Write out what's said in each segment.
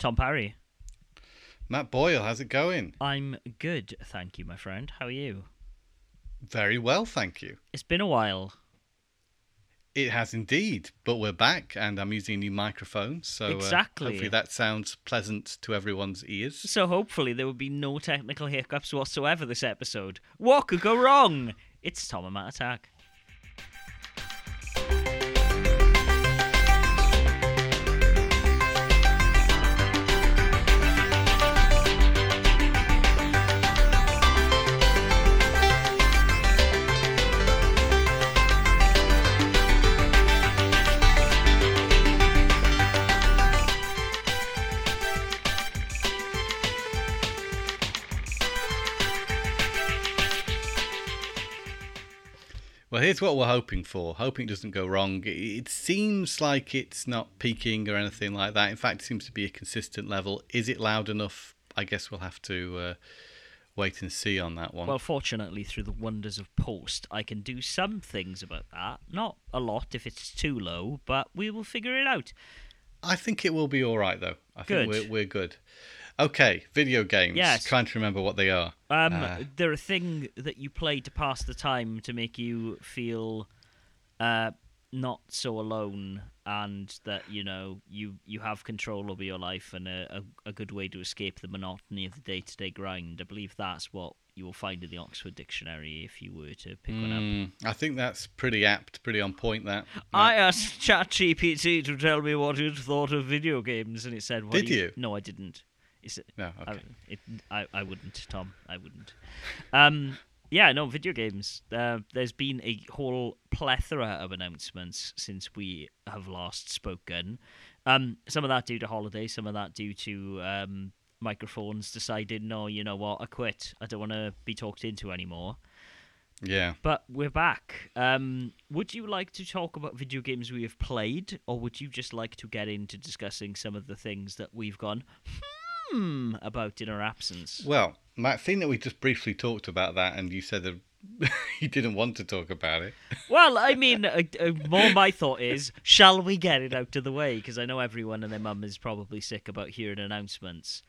Tom Parry. Mat Boyle, how's it going? I'm good, thank you, my friend. How are you? Very well, thank you. It's been a while. It has indeed, but we're back, and I'm using a new microphone, so Exactly. uh, hopefully that sounds pleasant to everyone's ears. So hopefully there will be no technical hiccups whatsoever this episode. What could go wrong? It's Tom and Mat Attack. Well, here's what we're hoping for. Hoping it doesn't go wrong. It, seems like it's not peaking or anything like that. In fact, it seems to be a consistent level. Is it loud enough? I guess we'll have to uh, wait and see on that one. Well, fortunately, through the wonders of post, I can do some things about that. Not a lot if it's too low, but we will figure it out. I think it will be all right, though. I think Good. we're, we're good. Okay, video games. Yes. Trying to remember what they are. Um, Uh, they're a thing that you play to pass the time to make you feel uh, not so alone, and that you know you you have control over your life and a, a, a good way to escape the monotony of the day to day grind. I believe that's what you will find in the Oxford Dictionary if you were to pick one up. mm, I think that's pretty apt, pretty on point. That. I asked ChatGPT to tell me what it thought of video games, and it said, what Did do you? No, I didn't. It's, No, I, it, I, I wouldn't, Tom. I wouldn't. Um, yeah, no, video games. Uh, there's been a whole plethora of announcements since we have last spoken. Um, some of that due to holiday, some of that due to um, microphones deciding, no, you know what, I quit. I don't want to be talked into anymore. Yeah. But we're back. Um, would you like to talk about video games we have played, or would you just like to get into discussing some of the things that we've gone hmm about in our absence? Well, Mat, seeing that we just briefly talked about that, and you said that you didn't want to talk about it. Well, I mean, uh, uh, more my thought is, shall we get it out of the way? Because I know everyone and their mum is probably sick about hearing announcements.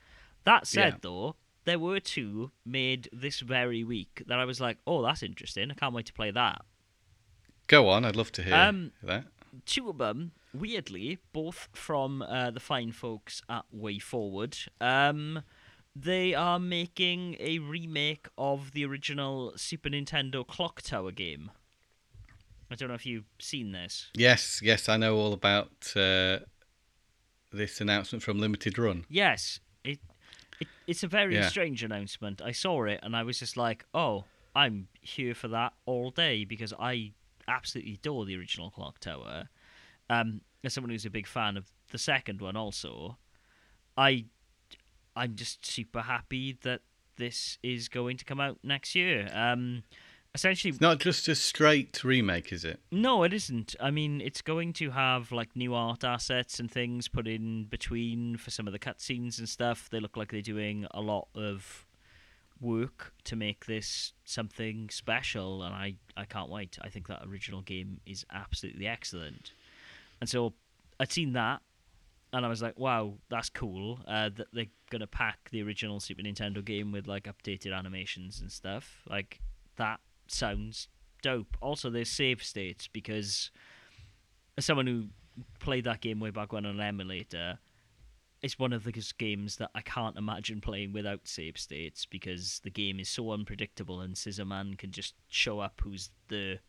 That said, Yeah. though, there were two made this very week that I was like, oh, that's interesting. I can't wait to play that. Go on, I'd love to hear Um, that. two of them, weirdly, both from uh, the fine folks at WayForward. Um, they are making a remake of the original Super Nintendo Clock Tower game. I don't know if you've seen this. Yes, yes, I know all about uh, this announcement from Limited Run. Yes, it, it it's a very Yeah. strange announcement. I saw it and I was just like, oh, I'm here for that all day because I absolutely adore the original Clock Tower. Um, as someone who's a big fan of the second one, also, I I'm just super happy that this is going to come out next year. Um, essentially, It's not just a straight remake, is it? no, it isn't. I mean, it's going to have like new art assets and things put in between for some of the cutscenes and stuff. They look like they're doing a lot of work to make this something special, and I, I can't wait. I think that original game is absolutely excellent. And so I'd seen that, and I was like, wow, that's cool. Uh, that they're gonna pack the original Super Nintendo game with like updated animations and stuff. Like that sounds dope. Also, there's save states because as someone who played that game way back when on an emulator, it's one of those games that I can't imagine playing without save states because the game is so unpredictable and Scissor Man can just show up who's the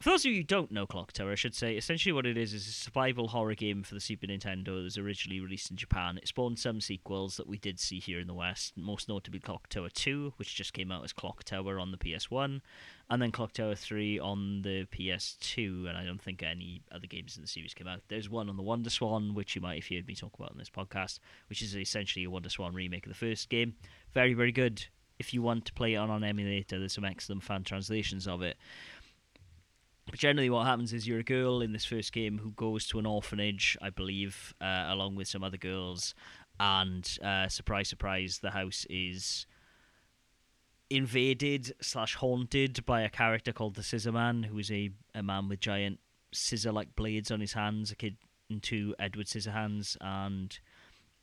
for those of you who don't know Clock Tower, I should say essentially what it is is a survival horror game for the Super Nintendo. that was originally released in Japan. It spawned some sequels that we did see here in the West, most notably Clock Tower 2, which just came out as Clock Tower on the PS1, and then Clock Tower 3 on the PS2, and I don't think any other games in the series came out. There's one on the WonderSwan, which you might have heard me talk about in this podcast, which is essentially a WonderSwan remake of the first game. Very, very good. If you want to play it on an emulator, there's some excellent fan translations of it. But generally, what happens is you're a girl in this first game who goes to an orphanage, I believe, uh, along with some other girls, and uh, surprise, surprise, the house is invaded slash haunted by a character called the Scissor Man, who is a, a man with giant scissor-like blades on his hands, akin to Edward Scissorhands, and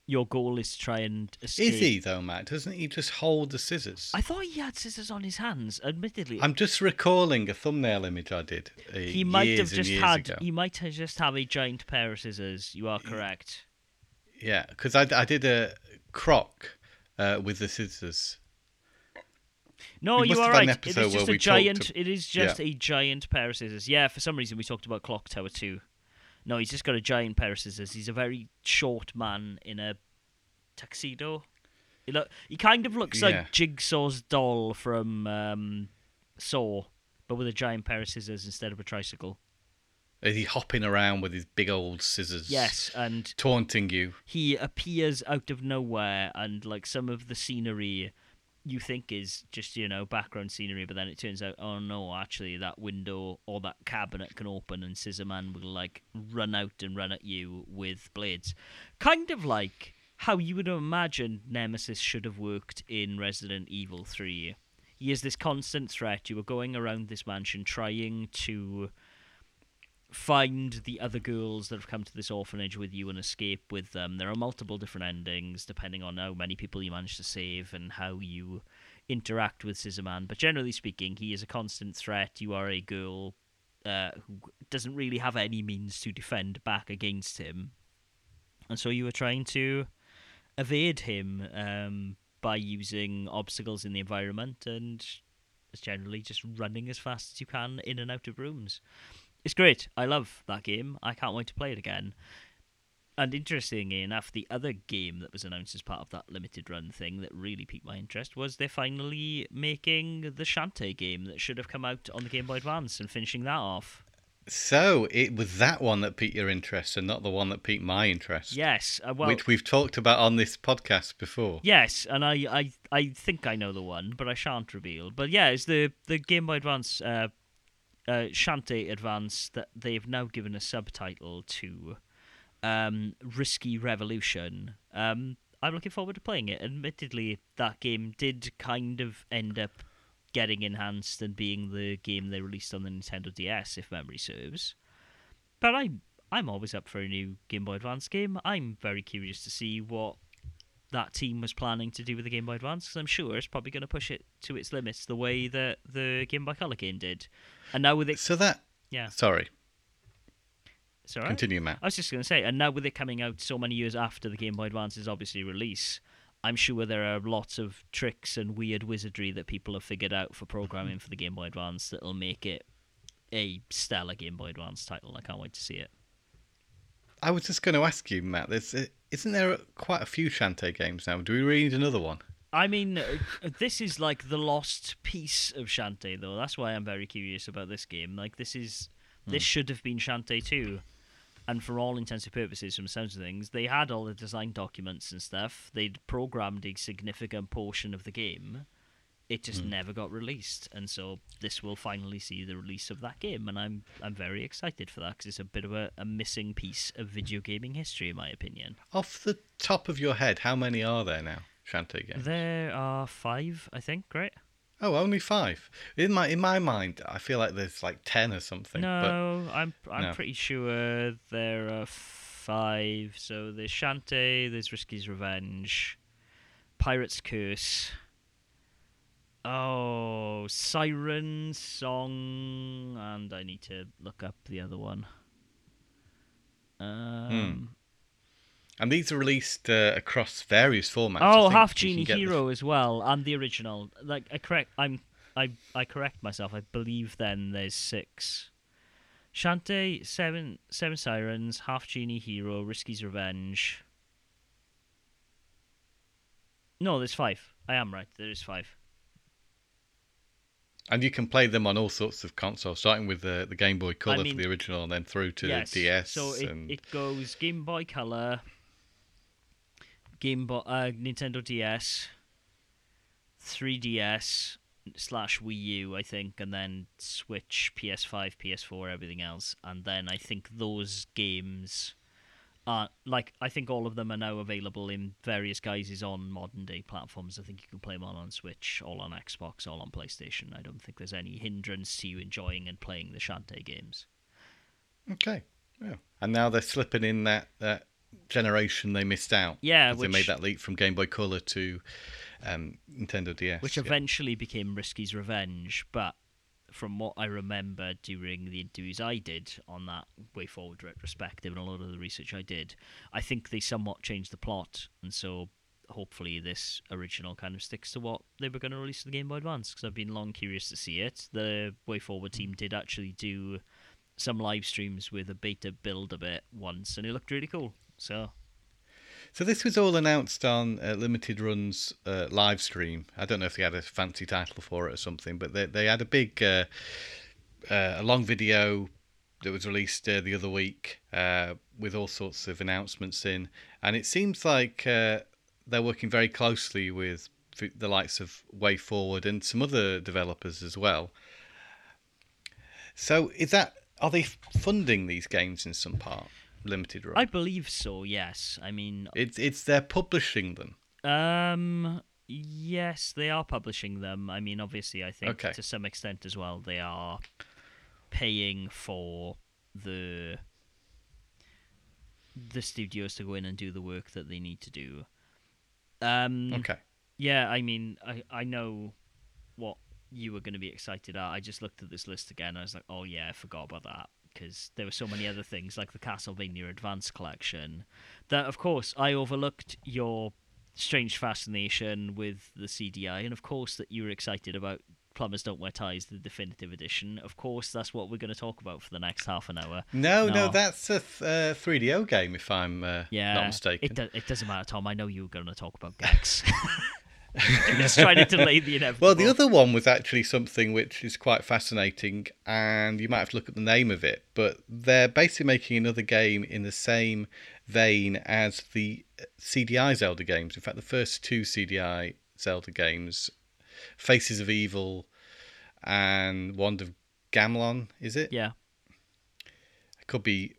your goal is to try and escape. Is he though, Mat? Doesn't he just hold the scissors? I thought he had scissors on his hands. Admittedly, I'm just recalling a thumbnail image I did. Uh, he might have just had. Ago. He might have just have a giant pair of scissors. You are correct. Yeah, because I, I did a croc uh, with the scissors. No, you are have had an right. It is just a giant. to- It is just a giant pair of scissors. Yeah, for some reason we talked about Clock Tower too. No, he's just got a giant pair of scissors. He's a very short man in a tuxedo. He look. He kind of looks Yeah. like Jigsaw's doll from um, Saw, but with a giant pair of scissors instead of a tricycle. Is he hopping around with his big old scissors? Yes, and Taunting you. he appears out of nowhere and like some of the scenery you think is just you know background scenery but then it turns out oh no actually that window or that cabinet can open and scissorman will like run out and run at you with blades. Kind of like how you would imagine nemesis should have worked in resident evil 3 he is this constant threat. You are going around this mansion trying to find the other girls that have come to this orphanage with you and escape with them. There are multiple different endings depending on how many people you manage to save and how you interact with Scissorman. But generally speaking, he is a constant threat. You are a girl uh, who doesn't really have any means to defend back against him. And so you are trying to evade him um, by using obstacles in the environment and generally just running as fast as you can in and out of rooms it's great. I love that game. I can't wait to play it again. And interestingly enough, the other game that was announced as part of that limited run thing that really piqued my interest was they're finally making the Shantae game that should have come out on the Game Boy Advance and finishing that off. So it was that one that piqued your interest and not the one that piqued my interest. Yes, uh, well, which we've talked about on this podcast before. yes, and I, I, I think I know the one, but I shan't reveal. But yeah, it's the the Game Boy Advance uh, uh, Advance that they've now given a subtitle to um, Risky Revolution. Um, I'm looking forward to playing it. Admittedly, that game did kind of end up getting enhanced and being the game they released on the Nintendo DS, if memory serves. But I'm I'm always up for a new Game Boy Advance game. I'm very curious to see what that team was planning to do with the Game Boy Advance because I'm sure it's probably going to push it to its limits the way that the Game Boy Color game did. And now with it, So that. yeah, Sorry. sorry, right. Continue, Mat. I was just going to say, and now with it coming out so many years after the Game Boy Advance's obviously release, I'm sure there are lots of tricks and weird wizardry that people have figured out for programming for the Game Boy Advance that'll make it a stellar Game Boy Advance title. I can't wait to see it. I was just going to ask you, Mat. This uh, isn't there quite a few Shantae games now? Do we really need another one? I mean, uh, this is like the lost piece of Shantae, though. That's why I'm very curious about this game. Like, this is this should have been Shantae 2. And for all intents and purposes, from the sounds of things, they had all the design documents and stuff. They'd programmed a significant portion of the game. It just mm. never got released, and so this will finally see the release of that game, and I'm I'm very excited for that because it's a bit of a, a missing piece of video gaming history, in my opinion. Off the top of your head, how many are there now? Shantae games. There are five, I think, right? Oh, only five. In my in my mind, I feel like there's like ten or something. No, I'm I'm No. pretty sure there are five. So there's Shantae, there's Risky's Revenge, Pirate's Curse. Oh, Siren Song, and I need to look up the other one. Um, But, and these are released uh, across various formats. Oh, Half Genie can get the- Hero as well, and the original. Like I correct, I'm I I correct myself. I believe then there's six. Shantae, seven seven sirens, Half Genie Hero, Risky's Revenge. No, there's five. I am right. There is five. And you can play them on all sorts of consoles, starting with the, the Game Boy Color mean- for the original, and then through to yes. the DS. So it, and it goes Game Boy Color, Game Boy, uh, Nintendo DS, 3DS slash Wii U, I think, and then Switch, PS5, PS4, everything else, and then I think those games are like I think all of them are now available in various guises on modern day platforms. I think you can play them all on Switch, all on Xbox, all on PlayStation. I don't think there's any hindrance to you enjoying and playing the Shantae games. okay, yeah. And now they're slipping in that that generation they missed out. Yeah, 'cause they made that leap from Game Boy Color to um, Nintendo DS. which yeah. eventually became Risky's Revenge. But from what I remember during the interviews I did on that WayForward retrospective and a lot of the research I did, I think they somewhat changed the plot, and so hopefully this original kind of sticks to what they were going to release the Game Boy Advance. Because I've been long curious to see it. The WayForward team did actually do some live streams with a beta build of it once, and it looked really cool. So So this was all announced on uh, Limited Run's uh, live stream. I don't know if they had a fancy title for it or something, but they they had a big, uh, uh, a long video that was released uh, the other week uh, with all sorts of announcements in, and it seems like they're working very closely with the likes of WayForward and some other developers as well. So is that are they funding these games in some part? Limited Run. I believe so. Yes, I mean It's it's they're publishing them. Um. Yes, they are publishing them. I mean, obviously, I think Okay. to some extent as well, they are paying for the the studios to go in and do the work that they need to do. Um. Okay. Yeah, I mean, I I know what you were going to be excited at. I just looked at this list again. I was like, oh yeah, I forgot about that because there were so many other things like the Castlevania Advance Collection that, of course, I overlooked your strange fascination with the CDI, and of course that you were excited about. Plumbers Don't Wear Ties, the definitive edition. Of course, that's what we're going to talk about for the next half an hour. No, no, No. that's a th- uh, 3DO game, if I'm uh, Yeah, not mistaken. It, do- it doesn't matter, Tom. I know you were going to talk about Gex. Just trying to delay the inevitable. well, the other one was actually something which is quite fascinating, and you might have to look at the name of it, but they're basically making another game in the same vein as the CDI Zelda games. In fact, the first two CDI Zelda games, Faces of Evil and Wand of Gamelon, is it? Yeah. I could be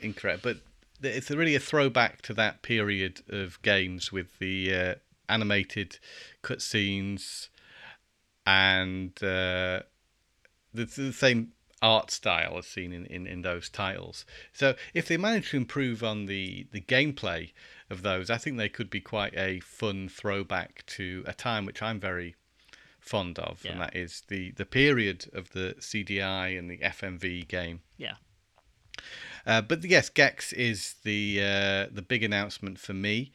incorrect, but it's really a throwback to that period of games with the uh, animated cutscenes and uh, the, the same art style as seen in, in, in those titles. So if they manage to improve on the, the gameplay of those, I think they could be quite a fun throwback to a time which I'm very fond of, Yeah. and that is the, the period of the CDI and the FMV game. Yeah. Uh, but yes, Gex is the uh, the big announcement for me.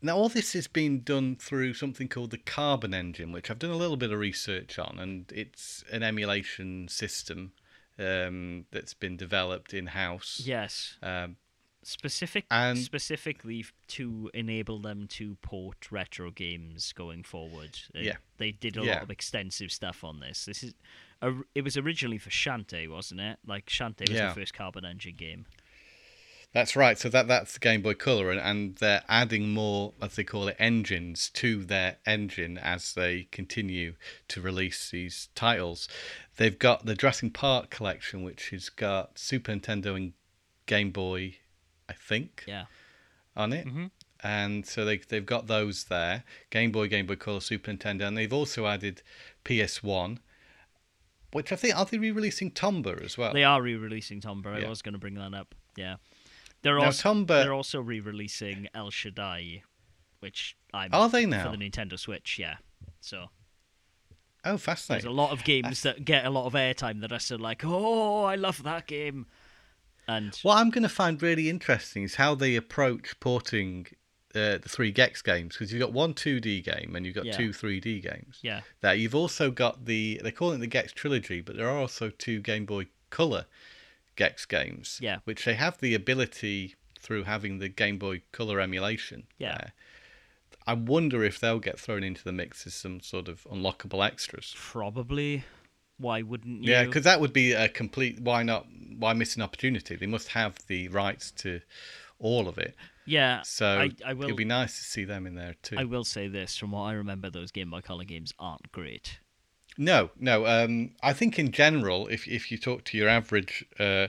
Now, all this is being done through something called the Carbon Engine, which I've done a little bit of research on, and it's an emulation system um, that's been developed in house. Yes. Um, Specific, And- specifically to enable them to port retro games going forward. They, Yeah. they did a Yeah. lot of extensive stuff on this. This is, a, it was originally for Shantae, wasn't it? Like Shantae was Yeah. the first Carbon Engine game. That's right. So that that's the Game Boy Color, and, and they're adding more, as they call it, engines to their engine as they continue to release these titles. They've got the Jurassic Park collection, which has got Super Nintendo and Game Boy, I think, Yeah. on it. Mhm. And so they they've got those there: Game Boy, Game Boy Color, Super Nintendo, and they've also added PS One. Which I think are they re-releasing Tomba as well? They are re-releasing Tomba. I Yeah. was going to bring that up. Yeah. They're Now, also Tomba- they're also re-releasing El Shaddai, which I'm Are they for the Nintendo Switch. Yeah. So Oh, fascinating! there's a lot of games that get a lot of airtime that are still like, oh, I love that game. And What I'm going to find really interesting is how they approach porting uh, the three Gex games because you've got one 2D game and you've got Yeah. two 3D games. yeah, That you've also got the they call it the Gex trilogy, but there are also two Game Boy Color Gex games. Yeah. which they have the ability through having the Game Boy Color emulation. Yeah. there. I wonder if they'll get thrown into the mix as some sort of unlockable extras. probably. Why wouldn't you? Yeah, because that would be a complete. Why not? Why miss an opportunity? They must have the rights to all of it. yeah. So I, I will. it'd be nice to see them in there too. I will say this: from what I remember, those Game Boy Color games aren't great. No, no. Um, I think in general, if if you talk to your average uh,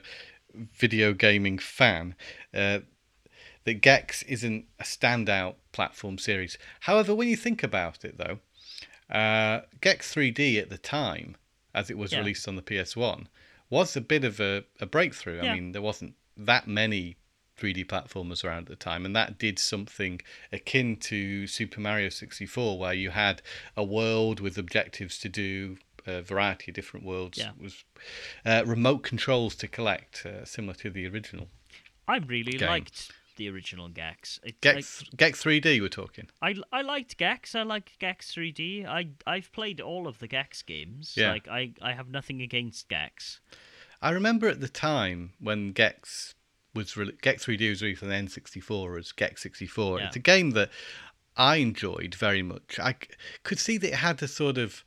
video gaming fan, uh, that Gex isn't a standout platform series. However, when you think about it, though, uh, Gex 3D at the time, as it was Yeah. released on the PS1, was a bit of a, a breakthrough. Yeah. I mean, there wasn't that many 3D platformers around at the time, and that did something akin to Super Mario 64, where you had a world with objectives to do, a variety of different worlds, Yeah. was uh, remote controls to collect, uh, similar to the original. I really Game. liked the original Gex. It, Gex, Gex 3D, we're talking. I, I liked Gex. I like Gex 3D. I I've played all of the Gex games. Yeah. Like I, I have nothing against Gex. I remember at the time when Gex was re- Gex 3D was released on the N64 as Gex 64. Yeah. It's a game that I enjoyed very much. I c- could see that it had a sort of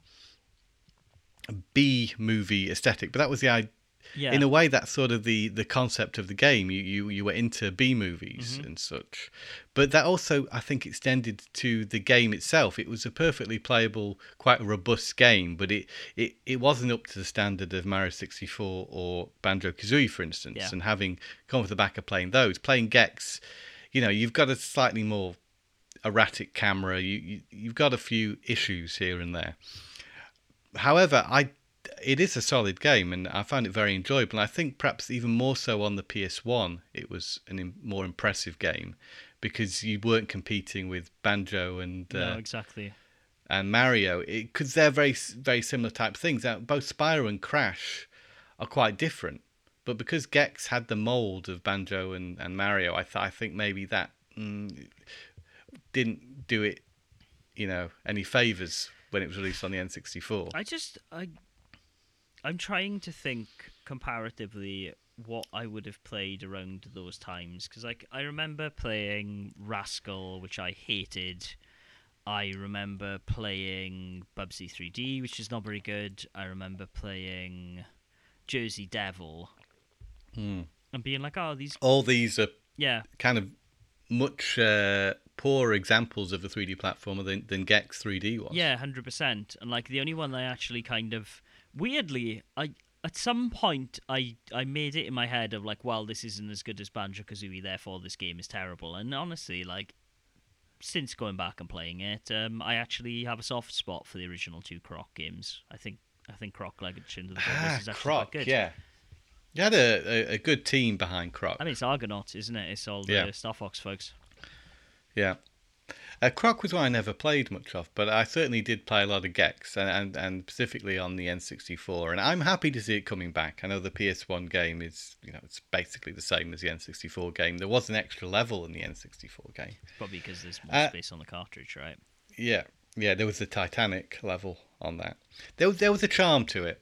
B movie aesthetic, but that was the idea. Yeah. In a way, that's sort of the, the concept of the game. You, you you were into B movies Mm-hmm. and such, but that also I think extended to the game itself. It was a perfectly playable, quite robust game, but it, it, it wasn't up to the standard of Mario sixty four or Banjo Kazooie, for instance. Yeah. And having come off the back of playing those, playing Gex, you know, you've got a slightly more erratic camera. You, you you've got a few issues here and there. However, I it is a solid game, and I found it very enjoyable. And I think perhaps even more so on the PS1, it was a im- more impressive game because you weren't competing with Banjo and no, uh, exactly. and Mario because they're very very similar type things. Now, both Spyro and Crash are quite different, but because Gex had the mold of Banjo and, and Mario, I th- I think maybe that mm, didn't do it, you know, any favors when it was released on the N64. I just I I'm trying to think comparatively what I would have played around those times because like I remember playing Rascal, which I hated. I remember playing Bubsy 3D, which is not very good. I remember playing Jersey Devil Hmm. and being like, "Oh, these All these are yeah, kind of much uh, poorer examples of a 3D platformer than, than Gex 3D was. Yeah, hundred percent. And like the only one I actually kind of weirdly, I at some point I I made it in my head of like, well, this isn't as good as Banjo Kazooie, therefore this game is terrible. And honestly, like since going back and playing it, um, I actually have a soft spot for the original two Croc games. I think I think Croc Legend of the Ah, is actually Croc, good. yeah. You had a, a, a good team behind Croc. I mean, it's Argonaut, isn't it? It's all the Yeah. Star Fox folks. Yeah. Uh, Croc was one I never played much of, but I certainly did play a lot of Gex, and, and, and specifically on the N64. And I'm happy to see it coming back. I know the PS1 game is, you know, it's basically the same as the N64 game. There was an extra level in the N64 game. Probably because there's more Uh, space on the cartridge, right? Yeah, yeah, there was the Titanic level on that. There was there was a charm to it,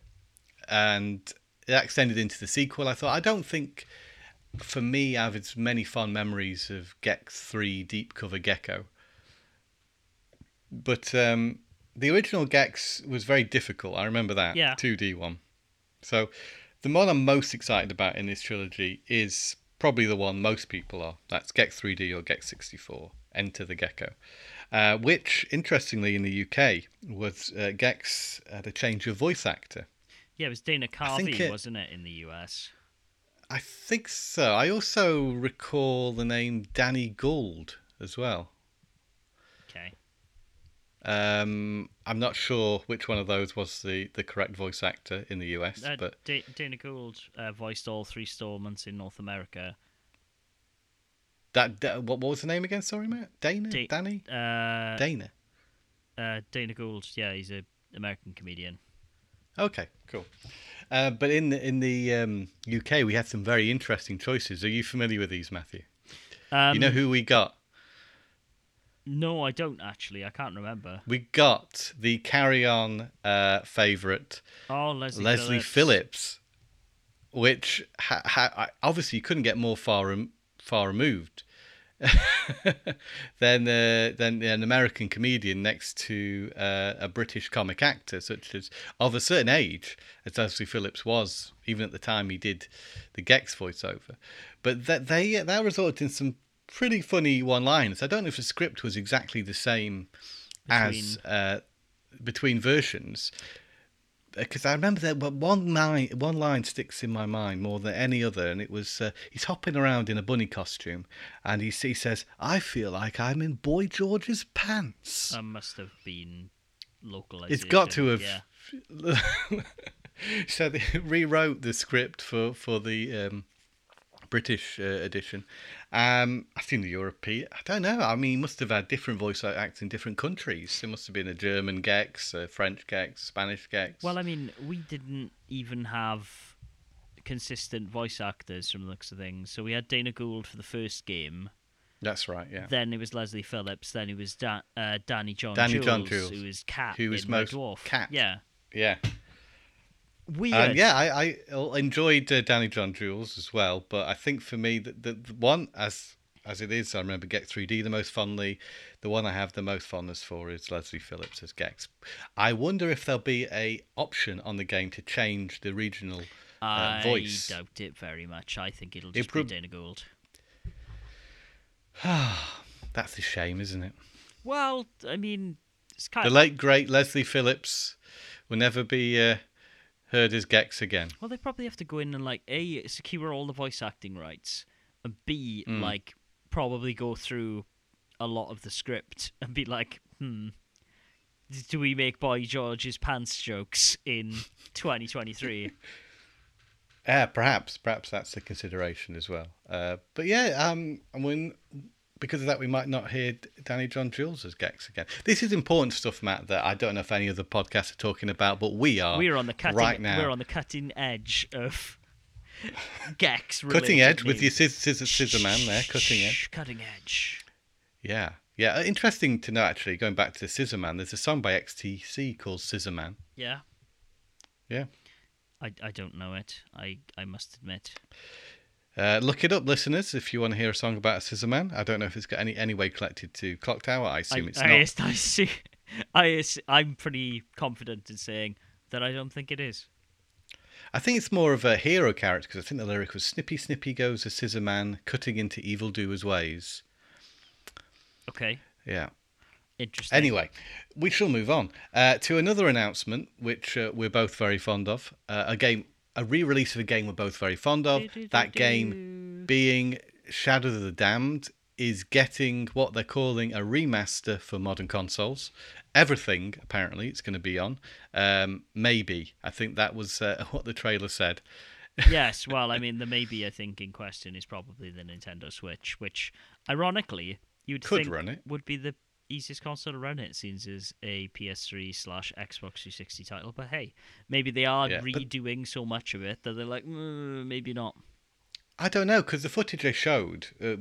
and that extended into the sequel. I thought I don't think, for me, I have as many fond memories of Gex Three Deep Cover Gecko. But um, the original Gex was very difficult. I remember that. Yeah. Two D one. So, the one I'm most excited about in this trilogy is probably the one most people are. That's Gex 3D or Gex 64. Enter the Gecko, uh, which interestingly in the UK was uh, Gex had a change of voice actor. Yeah, it was Dana Carvey, it- wasn't it, in the US? I think so. I also recall the name Danny Gould as well. Okay. Um, I'm not sure which one of those was the, the correct voice actor in the US, Uh, but Da- Dana Gould uh, voiced all three installments in North America. that, that what, what was the name again? Sorry, Mat. Dana, Da- Danny, Uh, Dana. uh, Dana Gould, yeah, he's a American comedian. Okay, cool. Uh, but in the in the um, UK, we had some very interesting choices. Are you familiar with these, Matthew? Um, you know who we got? No, I don't actually. I can't remember. We got the Carry On uh, favourite Oh, Leslie, Leslie Phillips. Phillips, which ha- ha- obviously you couldn't get more far rem- far removed than uh, than an American comedian next to uh, a British comic actor, such as of a certain age, as Leslie Phillips was, even at the time he did the Gex voiceover. But that they that resulted in some pretty funny one-liners. I don't know if the script was exactly the same as uh, between versions because I remember that one line one line sticks in my mind more than any other, and it was uh, he's hopping around in a bunny costume, and he, he says, "I feel like I'm in Boy George's pants." That must have been localization. it's got to have. Yeah. so they rewrote the script for for the um, British uh, edition. Um, I think the European. I don't know. I mean, he must have had different voice acts in different countries. There must have been a German Gex, a French Gex, Spanish Gex. Well, I mean, we didn't even have consistent voice actors from the looks of things. So we had Dana Gould for the first game. that's right. Yeah. Then it was Leslie Phillips. Then it was da- uh, Danny John Danny Jules, John Jules, who was Cat who was most Dwarf. Cat. Yeah. Yeah. Weird. And yeah, I, I enjoyed uh, Danny John Jules as well, but I think for me the, the, the one as as it is, I remember Gex 3D the most fondly. The one I have the most fondness for is Leslie Phillips as Gex. I wonder if there'll be a option on the game to change the regional uh, I voice. doubt it very much. I think it'll It just be Dana Gould. That's a shame, isn't it? Well, I mean, it's kind The of late great Leslie Phillips will never be uh, heard his Gex again. well. They probably have to go in and like a secure all the voice acting rights, and b Mm. like probably go through a lot of the script and be like, hmm, do we make Boy George's pants jokes in 2023? Yeah, perhaps, perhaps that's a consideration as well. Uh, but yeah, um, I mean, because of that, we might not hear Danny John Jules as Gex again. This is important stuff, Mat. That I don't know if any other podcasts are talking about, but we are. we're on the cutting. right now. We're on the cutting edge of Gex. cutting edge with your scissor, scissor, scissor man there, cutting edge. Cutting edge. Yeah, yeah. uh, Interesting to know actually. Going back to Scissor Man, there's a song by XTC called Scissor Man. Yeah. Yeah. I, I don't know it. I, I must admit. Uh, look it up, listeners, if you want to hear a song about a Scissor Man. I don't know if it's got any any way collected to Clock Tower. I assume I, it's I, not. I, see, I, I'm pretty confident in saying that I don't think it is. I think it's more of a hero character because I think the lyric was Snippy Snippy goes a scissor man cutting into evildoers' ways. Okay. Yeah. Interesting. Anyway, we shall move on uh, to another announcement, which uh, we're both very fond of. Uh, a game, a re-release of a game we're both very fond of. That game being Shadow of the Damned is getting what they're calling a remaster for modern consoles. Everything apparently it's going to be on. Um, maybe I think that was uh, what the trailer said. yes, well, I mean, the maybe I think in question is probably the Nintendo Switch, which, ironically, you'd Could think run it. would be the easiest console to run it, since it's a PS3 slash Xbox 360 title. But hey, maybe they are Yeah, redoing so much of it that they're like, mm, maybe not. I don't know because the footage they showed, uh,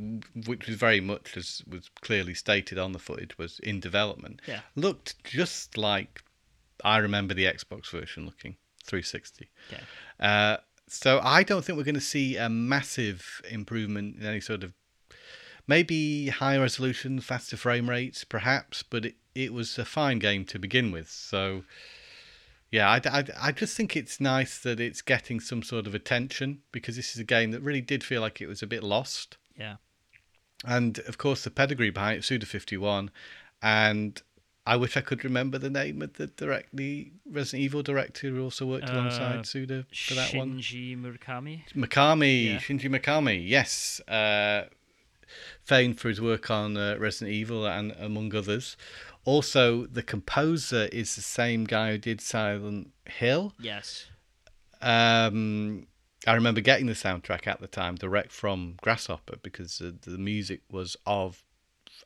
which was very much as was clearly stated on the footage, was in development. Yeah. looked just like I remember the Xbox version looking 360. Okay. Uh, so I don't think we're going to see a massive improvement in any sort of maybe higher resolution, faster frame rates, perhaps. But it, it was a fine game to begin with. So yeah, I, I, I just think it's nice that it's getting some sort of attention because this is a game that really did feel like it was a bit lost. Yeah. And of course, the pedigree behind it, Suda 51. And I wish I could remember the name of the direct, the Resident Evil director who also worked Uh, alongside Suda for that one. Shinji Murakami. Mikami, Yeah. Shinji Mikami, yes. Uh, famed for his work on uh, Resident Evil and among others. Also, the composer is the same guy who did Silent Hill. Yes. Um, I remember getting the soundtrack at the time direct from Grasshopper because uh, the music was of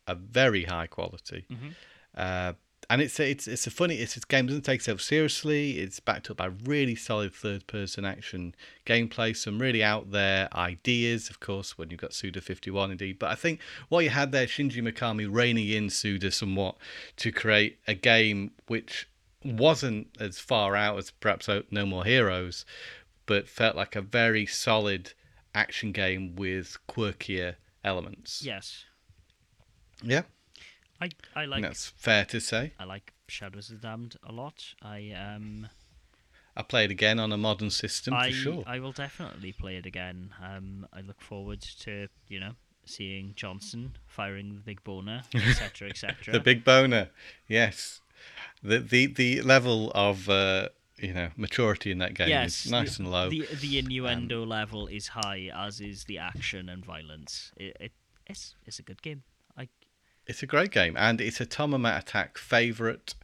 a very high quality. Mhm. Uh, and it's a, it's it's a funny it's this game doesn't take itself seriously. It's backed up by really solid third person action gameplay, some really out there ideas, of course, when you've got Suda fifty one indeed. But I think what you had there, Shinji Mikami reining in Suda somewhat to create a game which wasn't as far out as perhaps uh, No More Heroes, but felt like a very solid action game with quirkier elements. Yes. Yeah, I I like that's fair to say. I like Shadows of the Damned a lot. I um I played again on a modern system I for sure. I will definitely play it again. Um I look forward to, you know, seeing Johnson firing the big boner, etc., etc. the big boner, yes. The the the level of uh, you know maturity in that game yes, is nice the, and low. Um, The the innuendo level is high, as is the action and violence. It, it it's it's a good game. It's a great game, and it's a Tom and Mat Attack favourite.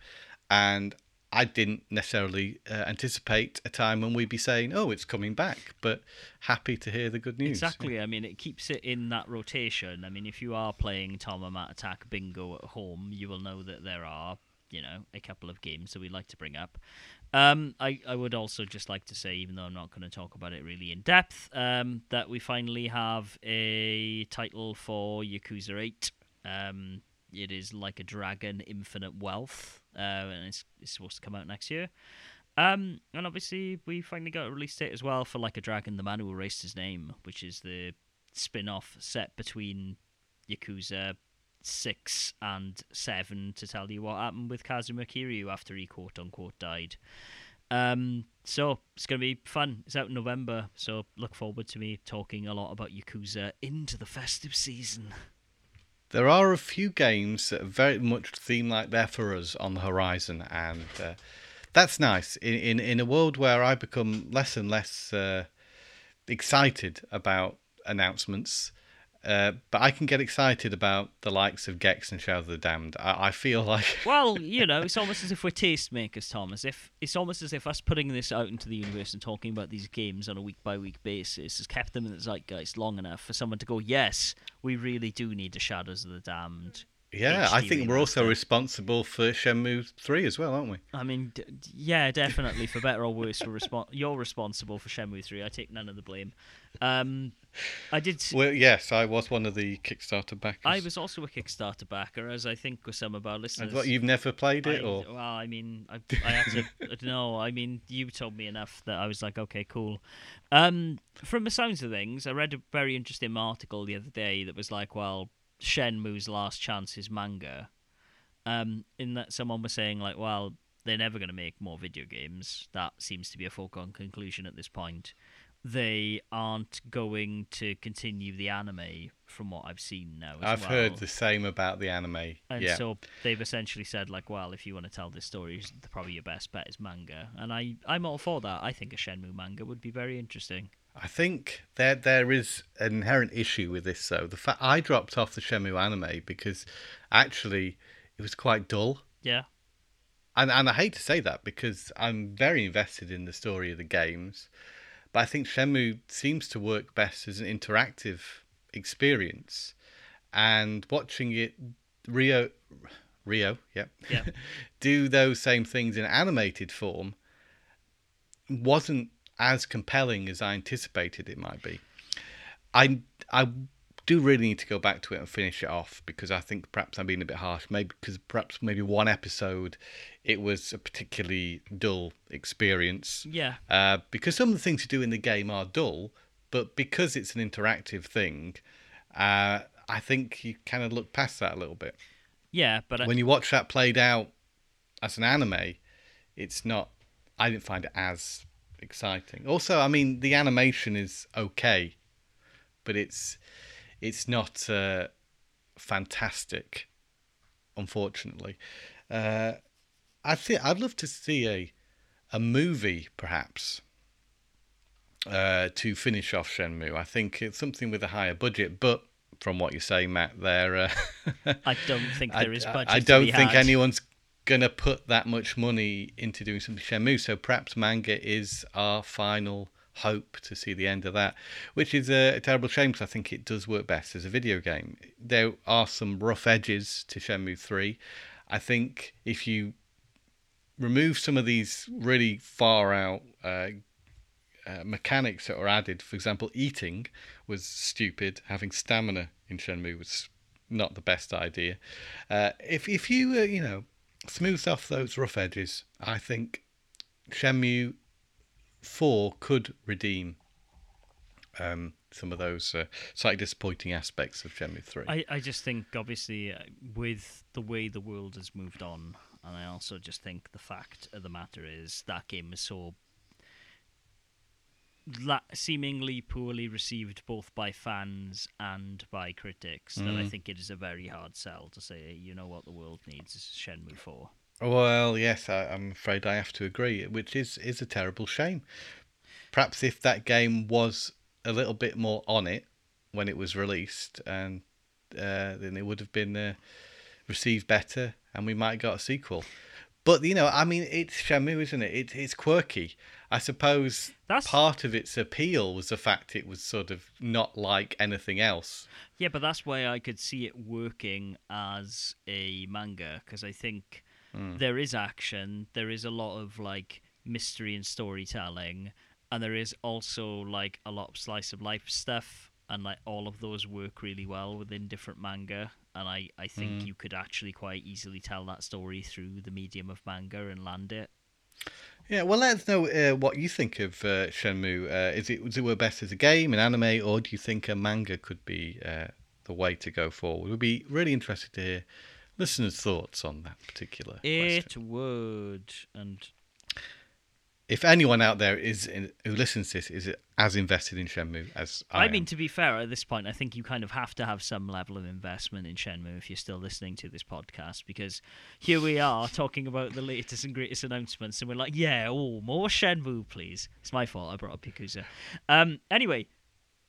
And I didn't necessarily uh, anticipate a time when we'd be saying, "Oh, it's coming back," but happy to hear the good news. Exactly. I mean, it keeps it in that rotation. I mean, if you are playing Tom and Mat Attack Bingo at home, you will know that there are, you know, a couple of games that we like to bring up. Um, I, I would also just like to say, even though I'm not going to talk about it really in depth, um, that we finally have a title for Yakuza 8. Um, it is like a dragon, infinite wealth, uh, and it's, it's supposed to come out next year. Um, and obviously, we finally got a release date as well for Like a Dragon, the man who erased his name, which is the spin off set between Yakuza 6 and 7 to tell you what happened with Kazuma Kiryu after he quote unquote died. Um, so it's going to be fun. It's out in November, so look forward to me talking a lot about Yakuza into the festive season. There are a few games that are very much seem like they're for us on the horizon, and uh, that's nice. In, in in a world where I become less and less uh, excited about announcements, uh, but I can get excited about the likes of Gex and Shadow of the Damned. I, I feel like well, you know, it's almost as if we're tastemakers, Tom. As if it's almost as if us putting this out into the universe and talking about these games on a week by week basis has kept them in the zeitgeist long enough for someone to go, yes, we really do need the Shadows of the Damned. Yeah, I think we're also responsible for Shenmue 3 as well, aren't we? I mean, d- yeah, definitely. For better or worse, we're respon- you're responsible for Shenmue 3. I take none of the blame. Um, I did. Well, yes, I was one of the Kickstarter backers. I was also a Kickstarter backer, as I think with some of our And listeners. what, you've never played it, I- or well, I mean, I, I had to. I don't know. I mean, you told me enough that I was like, okay, cool. Um, from the sounds of things, I read a very interesting article the other day that was like, well, Shenmue's last chance is manga. Um, in that someone was saying like, well, they're never going to make more video games. That seems to be a foregone conclusion at this point. They aren't going to continue the anime, from what I've seen now. As I've well. heard the same about the anime. And yeah, so they've essentially said, like, well, if you want to tell this story, probably your best bet is manga. And I, I'm all for that. I think a Shenmue manga would be very interesting. I think there there is an inherent issue with this though. The fact I dropped off the Shenmue anime because actually it was quite dull. Yeah. And and I hate to say that because I'm very invested in the story of the games, but I think Shenmue seems to work best as an interactive experience, and watching it Ryo Ryo, yep, Yeah. do those same things in animated form wasn't as compelling as I anticipated it might be. I I do really need to go back to it and finish it off because I think perhaps I'm being a bit harsh. Maybe because perhaps maybe one episode it was a particularly dull experience. Yeah. Uh, because some of the things you do in the game are dull, but because it's an interactive thing, uh, I think you kind of look past that a little bit. Yeah, but I, When you watch that played out as an anime, it's not. I didn't find it as exciting. Also, I mean, the animation is okay, but it's it's not uh, fantastic. Unfortunately, uh, I think I'd love to see a a movie, perhaps, uh, to finish off Shenmue. I think it's something with a higher budget, but from what you say, Mat, there. Uh, I don't think there is budget. I to don't think had. anyone's gonna put that much money into doing something Shenmue. So perhaps manga is our final hope to see the end of that, which is a, a terrible shame because I think it does work best as a video game. There are some rough edges to Shenmue Three. I think if you remove some of these really far out uh, uh, mechanics that were added. For example, eating was stupid. Having stamina in Shenmue was not the best idea. Uh, if if you uh, you know smooth off those rough edges, I think Shenmue Four could redeem um, some of those uh, slightly disappointing aspects of Shenmue Three. I, I just think, obviously, uh, with the way the world has moved on, and I also just think the fact of the matter is that game is so la- seemingly poorly received both by fans and by critics that I Mm. think it is a very hard sell to say, you know what the world needs is Shenmue 4. Well, yes, I, I'm afraid I have to agree, which is is a terrible shame. Perhaps if that game was a little bit more on it when it was released, and uh, then it would have been uh, received better, and we might have got a sequel. But you know, I mean, it's Shenmue, isn't it? it it's quirky. I suppose That's- part of its appeal was the fact it was sort of not like anything else. Yeah, but that's why I could see it working as a manga because I think hmm. there is action, there is a lot of like mystery and storytelling, and there is also like a lot of slice of life stuff, and like all of those work really well within different manga. And I, I think hmm. you could actually quite easily tell that story through the medium of manga and land it. Yeah, well, let us know uh, what you think of uh, Shenmue. Uh, is it work best as a game, an anime, or do you think a manga could be uh, the way to go forward? We'd be really interested to hear listeners' thoughts on that particular question. It would, and If anyone out there is in, who listens to this is as invested in Shenmue as I, I, am. mean, to be fair, at this point, I think you kind of have to have some level of investment in Shenmue if you're still listening to this podcast, because here we are talking about the latest and greatest announcements, and we're like, yeah, oh, more Shenmue, please. It's my fault. I brought up Yakuza. Um, anyway,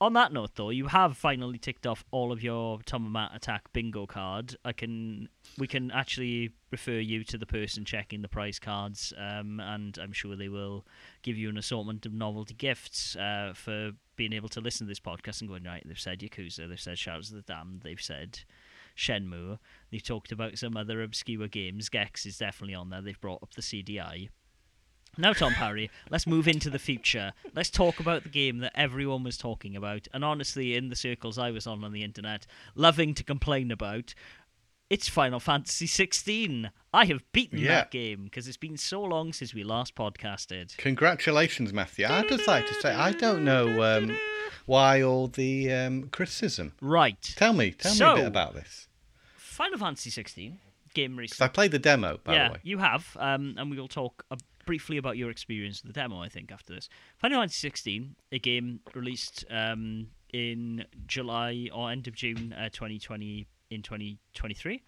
on that note, though, you have finally ticked off all of your Tom and Mat Attack bingo card. I can, we can actually refer you to the person checking the price cards, um, and I'm sure they will give you an assortment of novelty gifts uh, for being able to listen to this podcast and going right. They've said Yakuza, they've said Shadows of the Damned, they've said Shenmue, they've talked about some other obscure games. Gex is definitely on there. They've brought up the CDI. Now, Tom Parry, let's move into the future. Let's talk about the game that everyone was talking about, and honestly, in the circles I was on on the internet, loving to complain about. It's Final Fantasy 16. I have beaten Yeah. that game because it's been so long since we last podcasted. Congratulations, Matthew. I'd just like to say I don't know um, why all the um, criticism. Right. Tell me, tell me a bit about this. Final Fantasy 16 game Because recent. I played the demo, by yeah, the way. you have, um, and we will talk uh, briefly about your experience of the demo. I think after this, Final Fantasy 16, a game released um, in July or end of June uh, 2020 in 2023.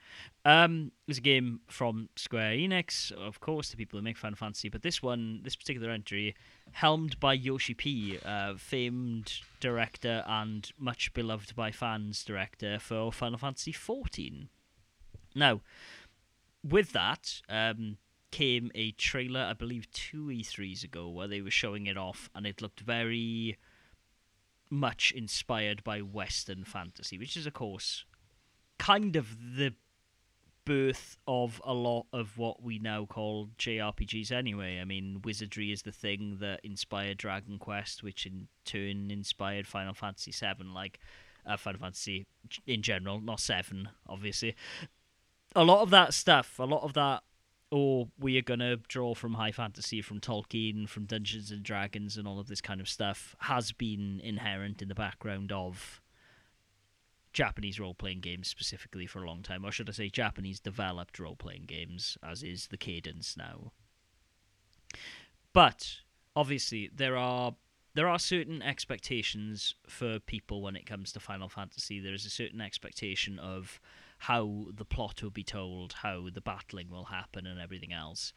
Um, is a game from Square Enix, of course, the people who make Final Fantasy. But this one, this particular entry, helmed by Yoshi P, uh, famed director and much beloved by fans director for Final Fantasy 14. Now, with that um, came a trailer, I believe two E3s ago, where they were showing it off, and it looked very much inspired by Western fantasy, which is, of course, kind of the birth of a lot of what we now call JRPGs anyway. I mean, wizardry is the thing that inspired Dragon Quest, which in turn inspired Final Fantasy VII, like uh, Final Fantasy in general, not 7, obviously a lot of that stuff, a lot of that, oh, we are gonna draw from high fantasy, from Tolkien, from Dungeons and Dragons, and all of this kind of stuff, has been inherent in the background of Japanese role playing games specifically for a long time, or should I say, Japanese developed role playing games, as is the cadence now. But obviously, there are there are certain expectations for people when it comes to Final Fantasy. There is a certain expectation of how the plot will be told, how the battling will happen, and everything else.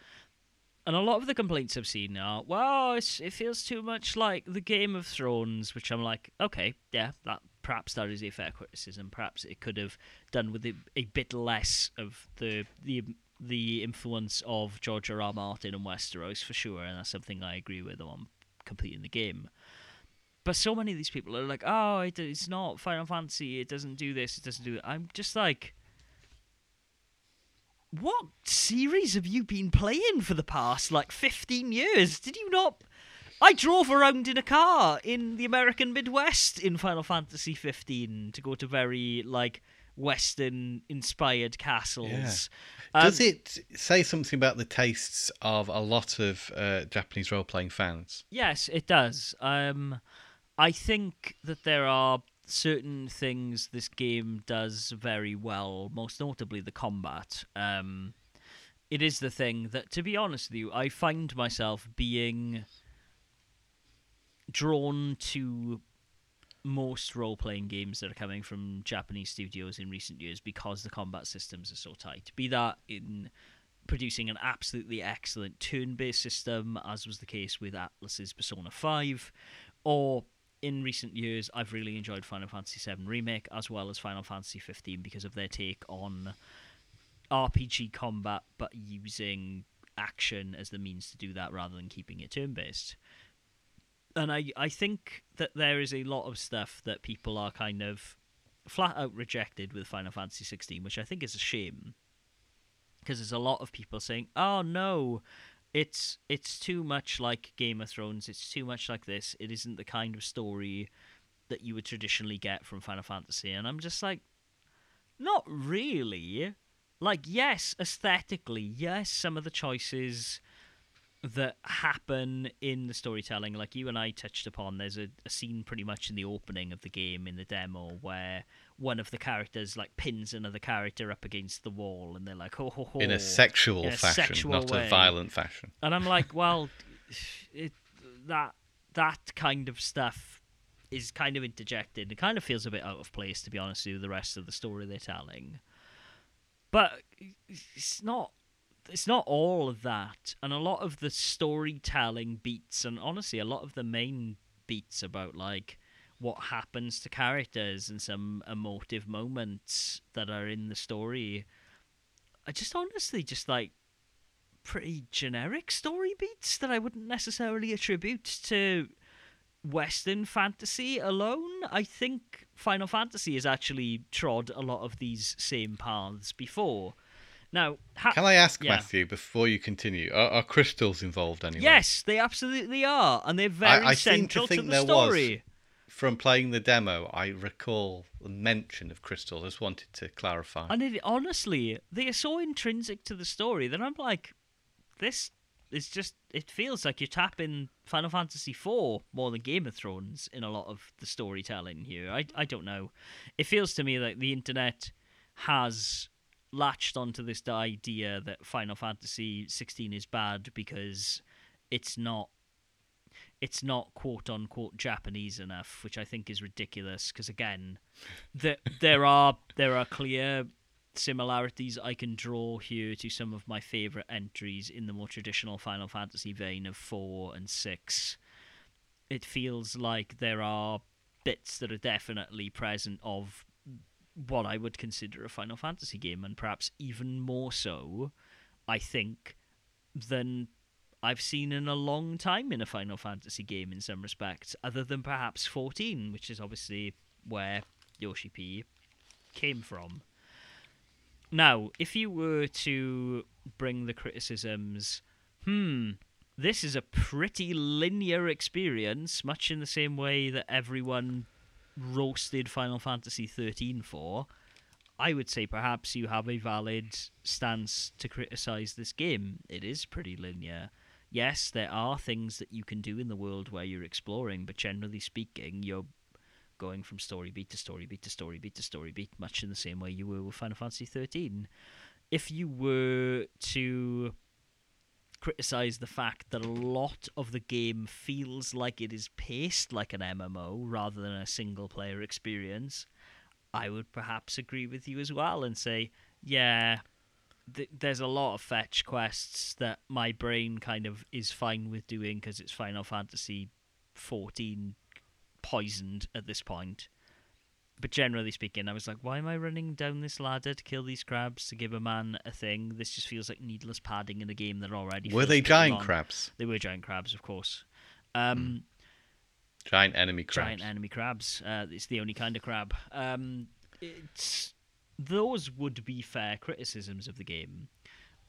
And a lot of the complaints I've seen are, well, it feels too much like the Game of Thrones, which I'm like, okay, yeah, that perhaps that is a fair criticism. Perhaps it could have done with a, a bit less of the the the influence of George R. R. Martin and Westeros for sure, and that's something I agree with on completing the game. But so many of these people are like, oh, it, it's not Final Fantasy. It doesn't do this. It doesn't do that. I'm just like, what series have you been playing for the past like 15 years? Did you not? I drove around in a car in the American Midwest in Final Fantasy 15 to go to very like Western inspired castles. Does Um, it say something about the tastes of a lot of uh, Japanese role playing fans? Yes, it does. Um, I think that there are certain things this game does very well, most notably the combat. Um, it is the thing that, to be honest with you, I find myself being drawn to most role playing games that are coming from Japanese studios in recent years because the combat systems are so tight. Be that in producing an absolutely excellent turn based system, as was the case with Atlus's Persona 5, or in recent years, I've really enjoyed Final Fantasy VII Remake as well as Final Fantasy 15 because of their take on RPG combat, but using action as the means to do that rather than keeping it turn based. And I, I think that there is a lot of stuff that people are kind of flat out rejected with Final Fantasy 16, which I think is a shame. Because there's a lot of people saying, "Oh no, it's it's too much like Game of Thrones. It's too much like this. It isn't the kind of story that you would traditionally get from Final Fantasy." And I'm just like, not really. Like, yes, aesthetically, yes, some of the choices that happen in the storytelling, like you and I touched upon, there's a, a scene pretty much in the opening of the game in the demo where one of the characters like pins another character up against the wall, and they're like, "Oh, ho, ho. in a sexual in a fashion, sexual not way. a violent fashion. And I'm like, well, it that that kind of stuff is kind of interjected. It kind of feels a bit out of place, to be honest with you, the rest of the story they're telling. But it's not. It's not all of that, and a lot of the storytelling beats, and honestly, a lot of the main beats about like what happens to characters and some emotive moments that are in the story. I just honestly just like pretty generic story beats that I wouldn't necessarily attribute to Western fantasy alone. I think Final Fantasy has actually trod a lot of these same paths before. Now, ha- Can I ask yeah. Matthew before you continue? Are, are crystals involved anyway? Yes, they absolutely are, and they're very I seem to central think the there was. story. From playing the demo, I recall the mention of crystals. I just wanted to clarify. And it, honestly, they are so intrinsic to the story that I'm like, this is just. It feels like you're tapping Final Fantasy IV more than Game of Thrones in a lot of the storytelling here. I I don't know. It feels to me like the internet has latched onto this idea that Final Fantasy 16 is bad because it's not it's not quote unquote Japanese enough, which I think is ridiculous. Because again, the, there are there are clear similarities I can draw here to some of my favorite entries in the more traditional Final Fantasy vein of four and six. It feels like there are bits that are definitely present of what I would consider a Final Fantasy game, and perhaps even more so, I think, than I've seen in a long time in a Final Fantasy game in some respects, other than perhaps 14, which is obviously where Yoshi P came from. Now, if you were to bring the criticisms, hmm, this is a pretty linear experience, much in the same way that everyone roasted Final Fantasy 13 for, I would say perhaps you have a valid stance to criticize this game. It is pretty linear. Yes, there are things that you can do in the world where you're exploring, but generally speaking, you're going from story beat to story beat to story beat to story beat, much in the same way you were with Final Fantasy 13. If you were to criticize the fact that a lot of the game feels like it is paced like an MMO rather than a single player experience, I would perhaps agree with you as well and say, yeah, th- there's a lot of fetch quests that my brain kind of is fine with doing because it's Final Fantasy 14 poisoned at this point. But generally speaking, I was like, why am I running down this ladder to kill these crabs to give a man a thing? This just feels like needless padding in a game that already Were they giant long. crabs? They were giant crabs, of course. Um, Giant enemy crabs. giant enemy crabs. Uh, it's the only kind of crab. Um, it's those would be fair criticisms of the game.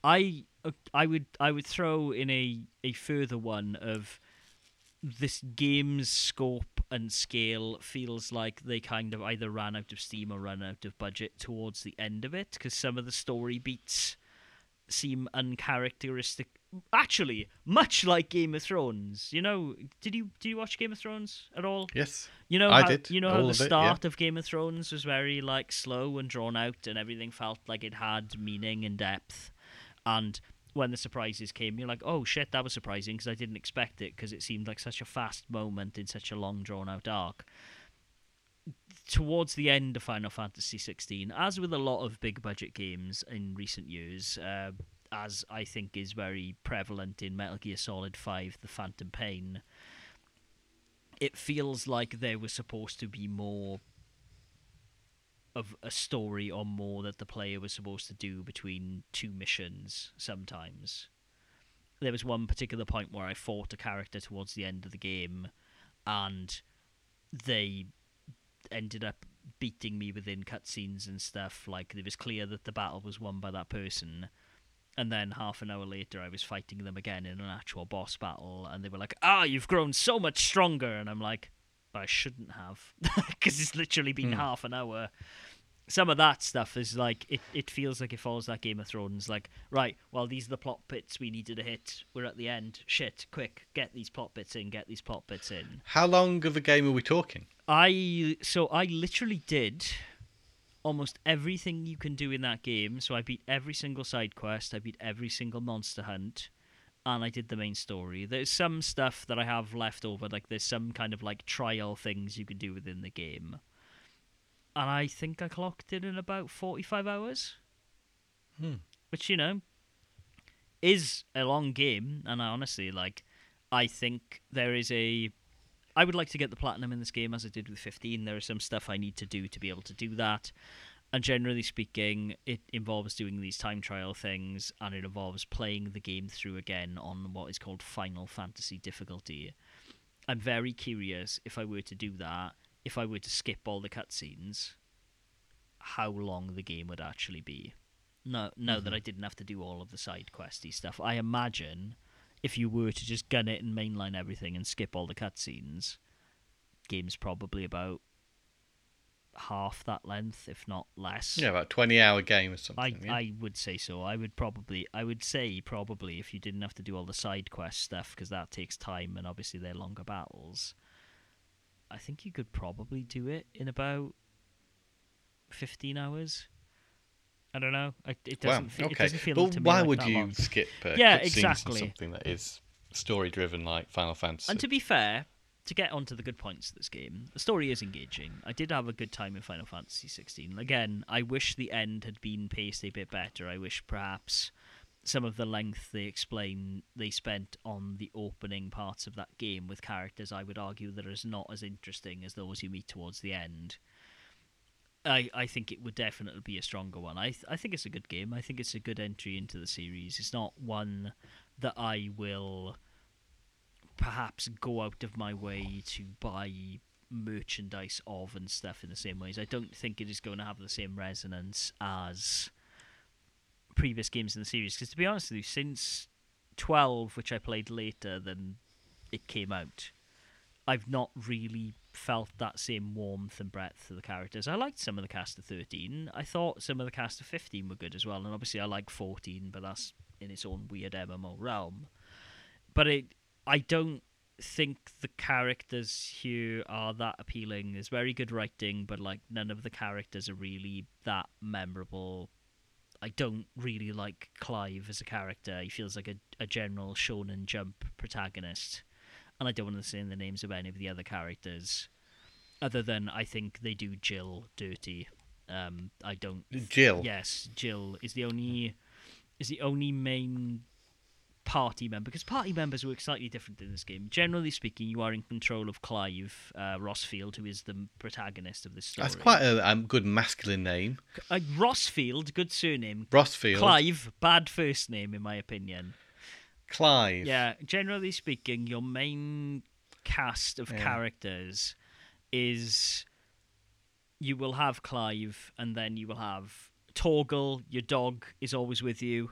I I would I would throw in a a further one of this game's scope and scale feels like they kind of either ran out of steam or ran out of budget towards the end of it because some of the story beats seem uncharacteristic actually much like game of thrones you know did you did you watch game of thrones at all Yes. you know I how, did, you know all how the it, yeah. start of game of thrones was very like slow and drawn out and everything felt like it had meaning and depth and when the surprises came you're like oh shit that was surprising because i didn't expect it because it seemed like such a fast moment in such a long drawn out arc. Towards the end of Final Fantasy 16, as with a lot of big budget games in recent years, uh, as I think is very prevalent in Metal Gear Solid 5 The Phantom Pain, it feels like there was supposed to be more of a story or more that the player was supposed to do between two missions sometimes. there was one particular point where I fought a character towards the end of the game, and they ended up beating me within cutscenes and stuff. Like it was clear that the battle was won by that person. And then half an hour later, I was fighting them again in an actual boss battle, and they were like, "Ah, you've grown so much stronger," and I'm like, "But I shouldn't have, because it's literally been Hmm. half an hour." Some of that stuff is like it, it feels like it follows that Game of Thrones. Like, right, well, these are the plot bits we needed to hit. We're at the end. Shit, quick, get these plot bits in. Get these plot bits in. How long of a game are we talking? I so I literally did almost everything you can do in that game. So I beat every single side quest, I beat every single monster hunt, and I did the main story. There's some stuff that I have left over, like there's some kind of like trial things you can do within the game. And I think I clocked it in about 45 hours. Hmm. Which, you know, is a long game. And I honestly, like, I think there is a I would like to get the platinum in this game as I did with 15. There is some stuff I need to do to be able to do that. And generally speaking, it involves doing these time trial things and it involves playing the game through again on what is called Final Fantasy difficulty. I'm very curious if I were to do that, if I were to skip all the cutscenes, how long the game would actually be. No, no, that mm-hmm. I didn't have to do all of the side questy stuff. I imagine if you were to just gun it and mainline everything and skip all the cutscenes, game's probably about half that length, if not less. Yeah, about twenty hour game or I, something. yeah? I would say so. I would probably, I would say probably if you didn't have to do all the side quest stuff because that takes time and obviously they're longer battles. I think you could probably do it in about fifteen hours. I don't know. I, it doesn't. fe- It okay. doesn't feel but to me why like would you long. skip uh, Yeah, exactly. something that is story driven like Final Fantasy? And to be fair, to get onto the good points of this game, the story is engaging. I did have a good time in Final Fantasy 16. Again, I wish the end had been paced a bit better. I wish perhaps some of the length they explain they spent on the opening parts of that game with characters I would argue that is not as interesting as those you meet towards the end. I, I think it would definitely be a stronger one. I th- I think it's a good game. I think it's a good entry into the series. It's not one that I will perhaps go out of my way to buy merchandise of and stuff in the same ways. I don't think it is going to have the same resonance as previous games in the series. Because to be honest with you, since 12, which I played later than it came out, I've not really felt that same warmth and breadth to the characters. I liked some of the cast of 13. I thought some of the cast of 15 were good as well. And obviously, I like 14, but that's in its own weird MMO realm. But it, I don't think the characters here are that appealing. There's very good writing, but like none of the characters are really that memorable. I don't really like Clive as a character. He feels like a, a general Shonen Jump protagonist. And I don't want to say the names of any of the other characters, other than I think they do Jill dirty. Um, I don't. Jill. Yes, Jill is the only is the only main party member because party members work slightly different in this game. Generally speaking, you are in control of Clive uh, Rosfield, who is the protagonist of this story. That's quite a um, good masculine name. uh, Rosfield, good surname. Rosfield. Clive, bad first name in my opinion. Clive. Yeah, generally speaking, your main cast of Yeah. characters is you will have Clive, and then you will have Torgal. Your dog is always with you.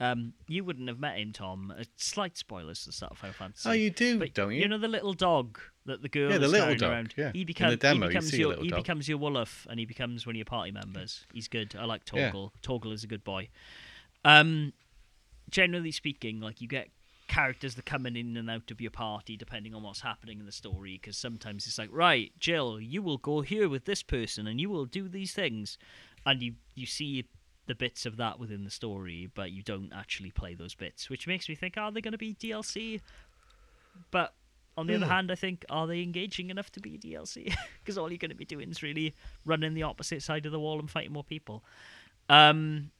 Um, you wouldn't have met him, Tom. Uh, slight spoilers to start of Final Fantasy. Oh, you do, But don't you? You know the little dog that the girl Yeah, the is little dog, around. yeah. He, In become, the demo, he becomes a your he dog. becomes your Wolof, and he becomes one of your party members. He's good. I like Yeah. Torgal. Torgal is a good boy. Um, generally speaking, like you get characters that come in and out of your party depending on what's happening in the story. Because sometimes it's like, right, Jill, you will go here with this person, and you will do these things, and you you see the bits of that within the story, but you don't actually play those bits, which makes me think, are they going to be DLC? But on the other Hmm. hand, I think, are they engaging enough to be DLC? Because all you're going to be doing is really running the opposite side of the wall and fighting more people. Um,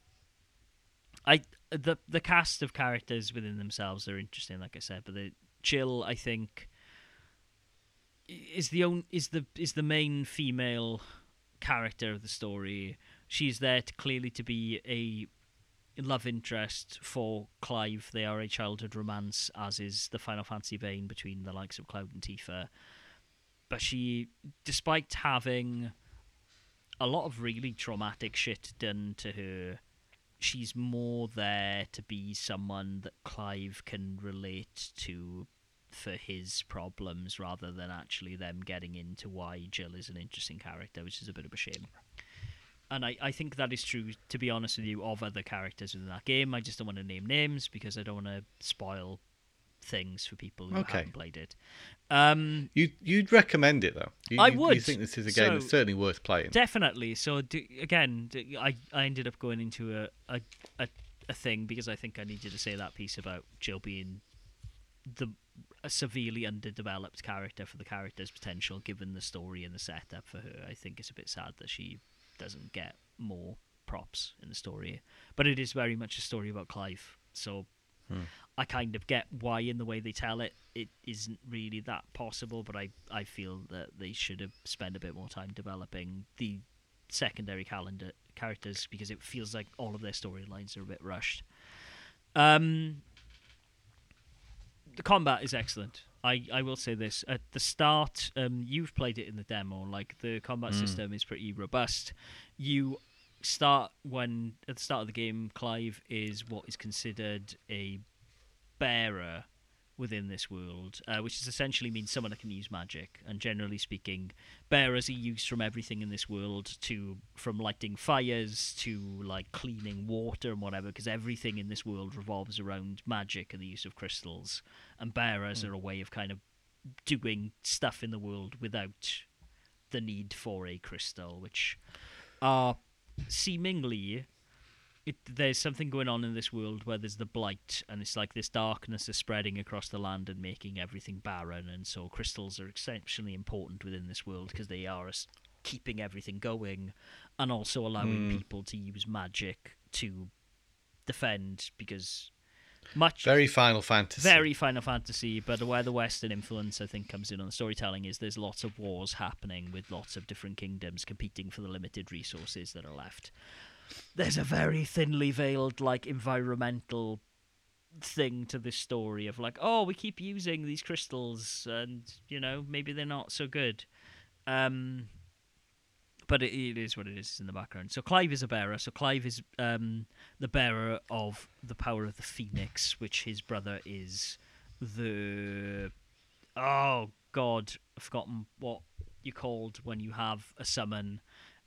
I the the cast of characters within themselves are interesting, like I said, but the Jill, I think, is the own is the is the main female character of the story. She's there to clearly to be a love interest for Clive. They are a childhood romance, as is the Final Fantasy vein between the likes of Cloud and Tifa. But she, despite having a lot of really traumatic shit done to her, she's more there to be someone that Clive can relate to for his problems rather than actually them getting into why Jill is an interesting character, which is a bit of a shame. And I, I think that is true, to be honest with you, of other characters within that game. I just don't want to name names because I don't want to spoil things for people who Okay. haven't played it. Um, You you'd recommend it though. You, I would. You think this is a game that's certainly worth playing. Definitely. So do, again, I ended up going into a, a a a thing because I think I needed to say that piece about Jill being the a severely underdeveloped character for the character's potential, given the story and the setup for her. I think it's a bit sad that she doesn't get more props in the story, but it is very much a story about Clive. So I kind of get why, in the way they tell it, it isn't really that possible. But I, I feel that they should have spent a bit more time developing the secondary calendar characters because it feels like all of their storylines are a bit rushed. Um, the combat is excellent. I, I will say this at the start. Um, you've played it in the demo. Like the combat system is pretty robust. You start when at the start of the game, Clive is what is considered a bearer within this world, uh, which is essentially means someone that can use magic. And generally speaking, bearers are used from everything in this world to from lighting fires to like cleaning water and whatever, because everything in this world revolves around magic and the use of crystals. And bearers are a way of kind of doing stuff in the world without the need for a crystal, which are seemingly it, there's something going on in this world where there's the blight, and it's like this darkness is spreading across the land and making everything barren. And so crystals are exceptionally important within this world because they are keeping everything going, and also allowing hmm. people to use magic to defend. Because much Very Final Fantasy. very Final Fantasy, but where the Western influence I think comes in on the storytelling is there's lots of wars happening with lots of different kingdoms competing for the limited resources that are left. There's a very thinly veiled like environmental thing to this story of like, oh, we keep using these crystals and you know, maybe they're not so good. Um but it, it is what it is in the background. So Clive is a bearer. So Clive is um, the bearer of the power of the Phoenix, which his brother is the. Oh God, I've forgotten what you called when you have a summon.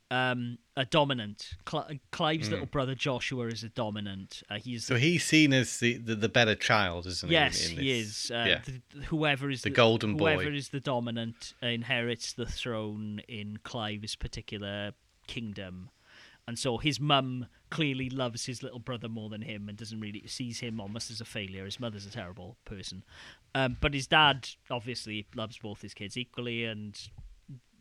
Um, a dominant. Cl- Clive's little brother Joshua is a dominant. Uh, he's So he's seen as the, the, the better child, isn't he? Yes, he is. Uh, yeah. th- whoever is The golden boy. whoever is the dominant inherits the throne in Clive's particular kingdom, and so his mum clearly loves his little brother more than him and doesn't really sees him almost as a failure. His mother's a terrible person, um, but his dad obviously loves both his kids equally and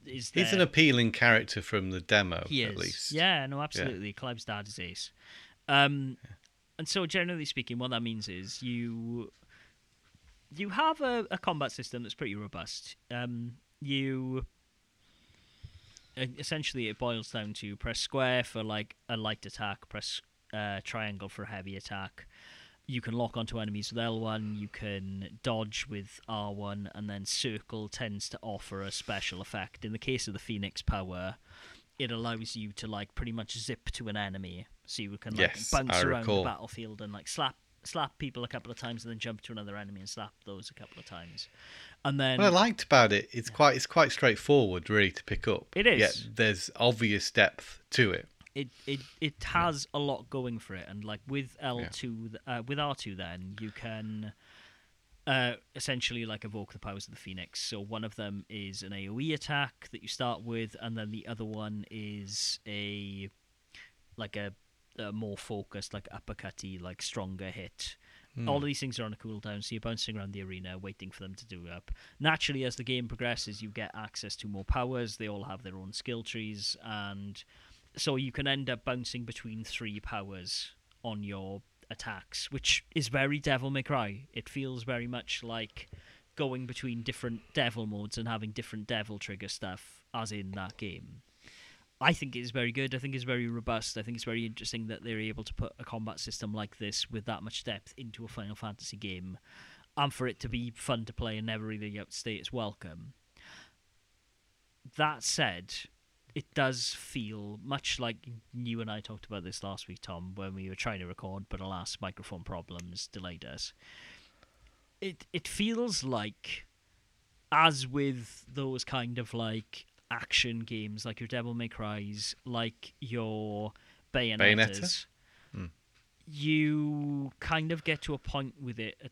is He's an appealing character from the demo, he at is. least. Yeah, no, absolutely. Dad is ace. Um, and so generally speaking, what that means is you you have a, a combat system that's pretty robust. Um, you essentially it boils down to press square for like a light attack, press uh, triangle for a heavy attack. You can lock onto enemies with L1, you can dodge with R1, and then circle tends to offer a special effect. In the case of the Phoenix power, it allows you to like pretty much zip to an enemy, so you can like Yes, bounce I around recall. the battlefield and like slap slap people a couple of times, and then jump to another enemy and slap those a couple of times, and then What I liked about it, it's quite it's quite straightforward, really, to pick up. It is. Yet there's obvious depth to it. It it it has a lot going for it and like with L2 th- uh, with R2 then you can uh essentially like evoke the powers of the phoenix. So one of them is an AoE attack that you start with and then the other one is a like a, a more focused like uppercutty like stronger hit. All of these things are on a cooldown, so you're bouncing around the arena waiting for them to do up. Naturally, as the game progresses, you get access to more powers. They all have their own skill trees, and so you can end up bouncing between three powers on your attacks, which is very Devil May Cry. It feels very much like going between different devil modes and having different devil trigger stuff, as in that game. I think it's very good. I think it's very robust. I think it's very interesting that they're able to put a combat system like this with that much depth into a Final Fantasy game, and for it to be fun to play and never really outstay its welcome. That said, it does feel much like you and I talked about this last week, Tom, when we were trying to record, but alas, microphone problems delayed us. It it feels like, as with those kind of like action games, like your Devil May Cry's, like your Bayonettas, Bayonetta? Hmm. you kind of get to a point with it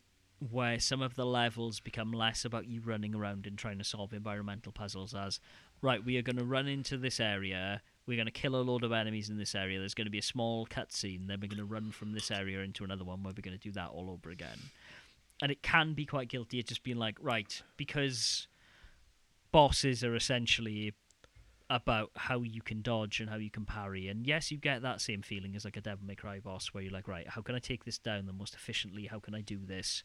where some of the levels become less about you running around and trying to solve environmental puzzles as right we are going to run into this area we're going to kill a load of enemies in this area there's going to be a small cutscene then we're going to run from this area into another one where we're going to do that all over again and it can be quite guilty of just being like right because bosses are essentially about how you can dodge and how you can parry. And yes, you get that same feeling as like a Devil May Cry boss where you're like, right, how can I take this down the most efficiently? How can I do this?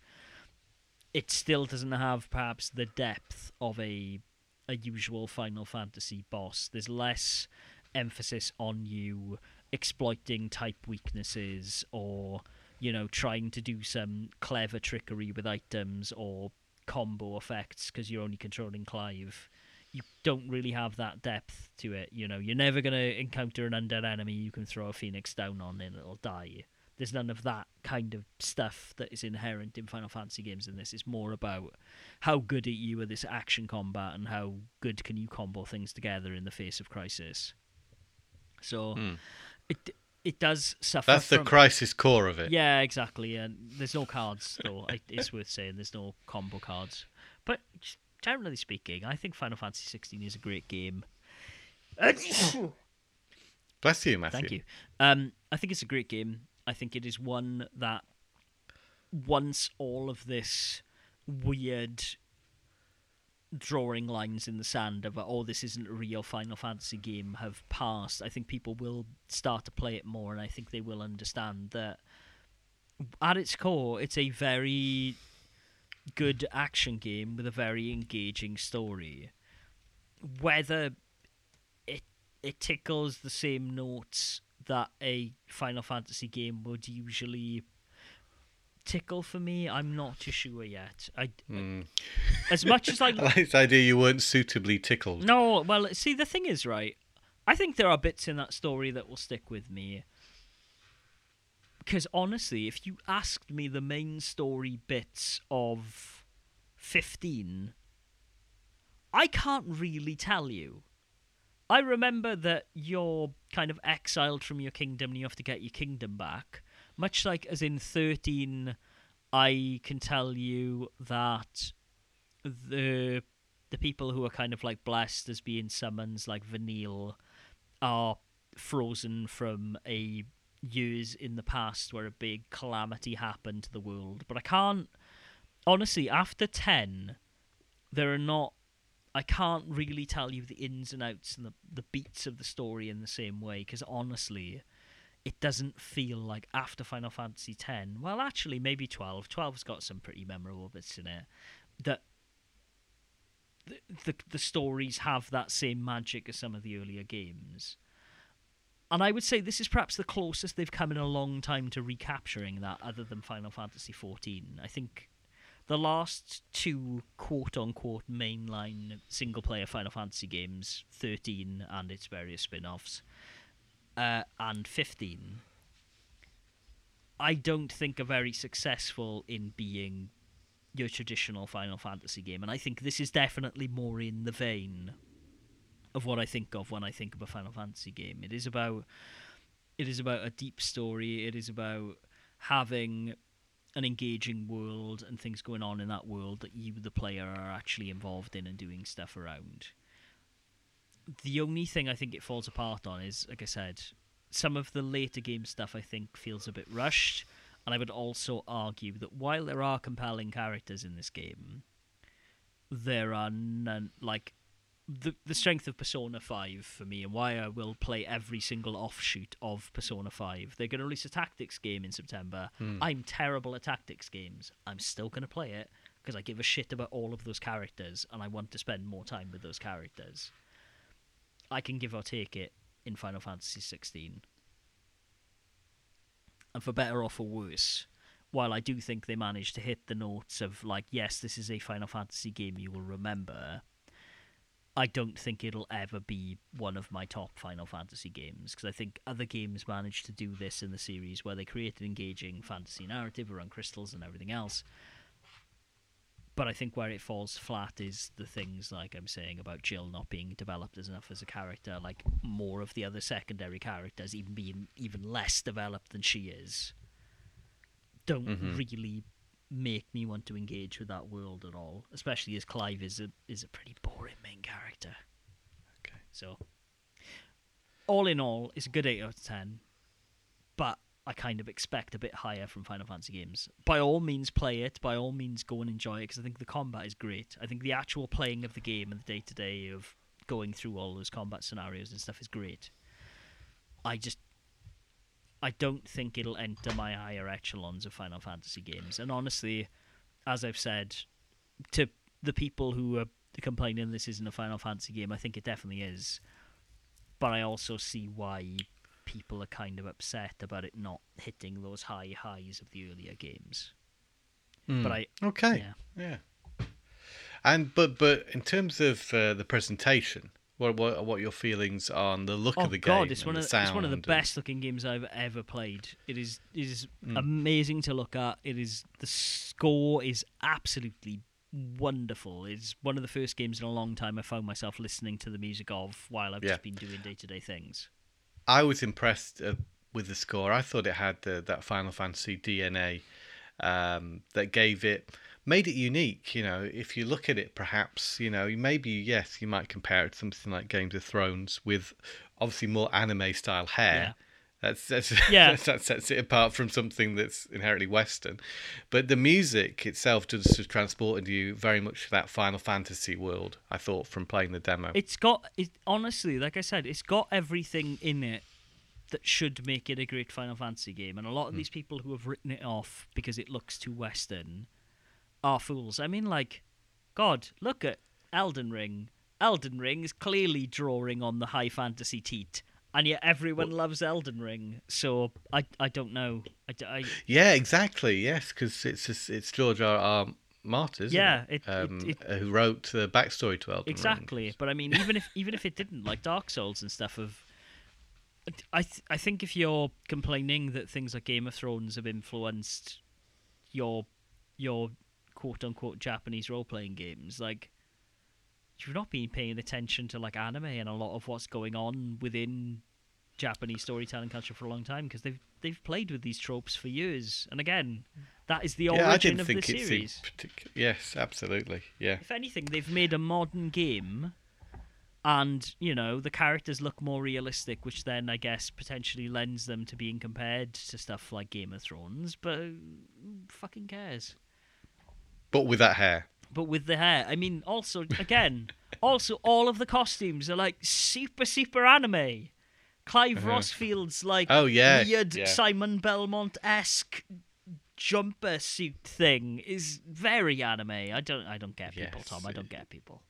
It still doesn't have perhaps the depth of a a usual Final Fantasy boss. There's less emphasis on you exploiting type weaknesses or you know trying to do some clever trickery with items or combo effects because you're only controlling Clive you don't really have that depth to it. You know, you're never going to encounter an undead enemy you can throw a phoenix down on and it'll die. There's none of that kind of stuff that is inherent in Final Fantasy games in this. It's more about how good are you at this action combat and how good can you combo things together in the face of crisis. So Hmm. it it does suffer That's the crisis core of it. yeah, exactly. And there's no cards, though. It- it's worth saying there's no combo cards. But generally speaking, I think Final Fantasy 16 is a great game. Bless you, Matthew. Thank you. Um, I think it's a great game. I think it is one that once all of this weird drawing lines in the sand of oh this isn't a real Final Fantasy game have passed, I think people will start to play it more, and I think they will understand that at its core, it's a very good action game with a very engaging story. Whether it it tickles the same notes that a Final Fantasy game would usually tickle for me, I'm not too sure yet. I Hmm. as much as I I like the idea you weren't suitably tickled. no, well, see, the thing is, right? I think there are bits in that story that will stick with me. Because honestly, if you asked me the main story bits of 15, I can't really tell you. I remember that you're kind of exiled from your kingdom and you have to get your kingdom back. Much like as in 13, I can tell you that the the people who are kind of like blessed as being summons like Vanille are frozen from a years in the past where a big calamity happened to the world. But I can't honestly after ten there are not I can't really tell you the ins and outs and the, the beats of the story in the same way because honestly it doesn't feel like after Final Fantasy X. Well, actually, maybe 12. 12's got some pretty memorable bits in it. That the, the the stories have that same magic as some of the earlier games. And I would say this is perhaps the closest they've come in a long time to recapturing that, other than Final Fantasy 14. I think the last two quote unquote mainline single player Final Fantasy games, 13 and its various spin offs, uh, and 15, I don't think are very successful in being your traditional Final Fantasy game. And I think this is definitely more in the vein of what I think of when I think of a Final Fantasy game. It is about it is about a deep story. It is about having an engaging world and things going on in that world that you, the player, are actually involved in and doing stuff around. The only thing I think it falls apart on is, like I said, some of the later game stuff I think feels a bit rushed. And I would also argue that while there are compelling characters in this game, there are none like the the strength of Persona Five for me, and why I will play every single offshoot of Persona Five. They're going to release a tactics game in September. Hmm. I'm terrible at tactics games. I'm still going to play it because I give a shit about all of those characters, and I want to spend more time with those characters. I can give or take it. in Final Fantasy 16. And for better or for worse, while I do think they managed to hit the notes of like, yes, this is a Final Fantasy game you will remember. I don't think it'll ever be one of my top Final Fantasy games because I think other games managed to do this in the series where they create an engaging fantasy narrative around crystals and everything else. But I think where it falls flat is the things like I'm saying about Jill not being developed as enough as a character, like more of the other secondary characters even being even less developed than she is don't Mhm. really make me want to engage with that world at all. Especially as Clive is a is a pretty boring main character. Okay. So all in all, it's a good eight out of ten. But I kind of expect a bit higher from Final Fantasy games. By all means, play it. By all means, go and enjoy it because I think the combat is great. I think the actual playing of the game and the day to day of going through all those combat scenarios and stuff is great. I just I don't think it'll enter my higher echelons of Final Fantasy games. And honestly, as I've said to the people who are complaining this isn't a Final Fantasy game, I think it definitely is. But I also see why people are kind of upset about it not hitting those high highs of the earlier games. Hmm. But I Okay. yeah. Yeah. And but but in terms of uh, the presentation, what what what are your feelings on the look Oh of the game? Oh, God, it's and one the of it's one of the best looking games I've ever played. It is it is Mm. amazing to look at. It is the score is absolutely wonderful. It's one of the first games in a long time I found myself listening to the music of while I've Yeah. just been doing day to day things. I was impressed uh, with the score. I thought it had uh, that Final Fantasy DNA um, that gave it made it unique. You know, if you look at it, perhaps you know maybe yes, you might compare it to something like Games of Thrones with obviously more anime style hair. That's that's Yeah. that sets it apart from something that's inherently Western. But the music itself just has transported you very much to that Final Fantasy world. I thought from playing the demo. It's got it honestly, like I said, it's got everything in it that should make it a great Final Fantasy game. And a lot of hmm. these people who have written it off because it looks too Western are fools. I mean, like, God, look at Elden Ring. Elden Ring is clearly drawing on the high fantasy teat, and yet everyone loves Elden Ring. So I, I don't know. I, I- Yeah, exactly. Yes, because it's just, it's George R. R. Martin, isn't Yeah, it? it- um, it- who wrote the backstory to Elden Ring. exactly. But I mean, even if even if it didn't, like Dark Souls and stuff, of I th- I think if you're complaining that things like Game of Thrones have influenced your your quote unquote Japanese role playing games, like you've not been paying attention to like anime and a lot of what's going on within Japanese storytelling culture for a long time because they've they've played with these tropes for years. And again, that is the origin Yeah, I didn't of think the series. particular. Yes, absolutely. Yeah. If anything, they've made a modern game, and you know the characters look more realistic, which then I guess potentially lends them to being compared to stuff like Game of Thrones. But who fucking cares? But with that hair. But with the hair, I mean, also again, also all of the costumes are like super super anime. Clive Uh-huh. Rosfield's like Oh, yeah, weird yeah. Simon Belmont esque jumper suit thing is very anime. I don't I don't get people, Yes, Tom. I don't get people.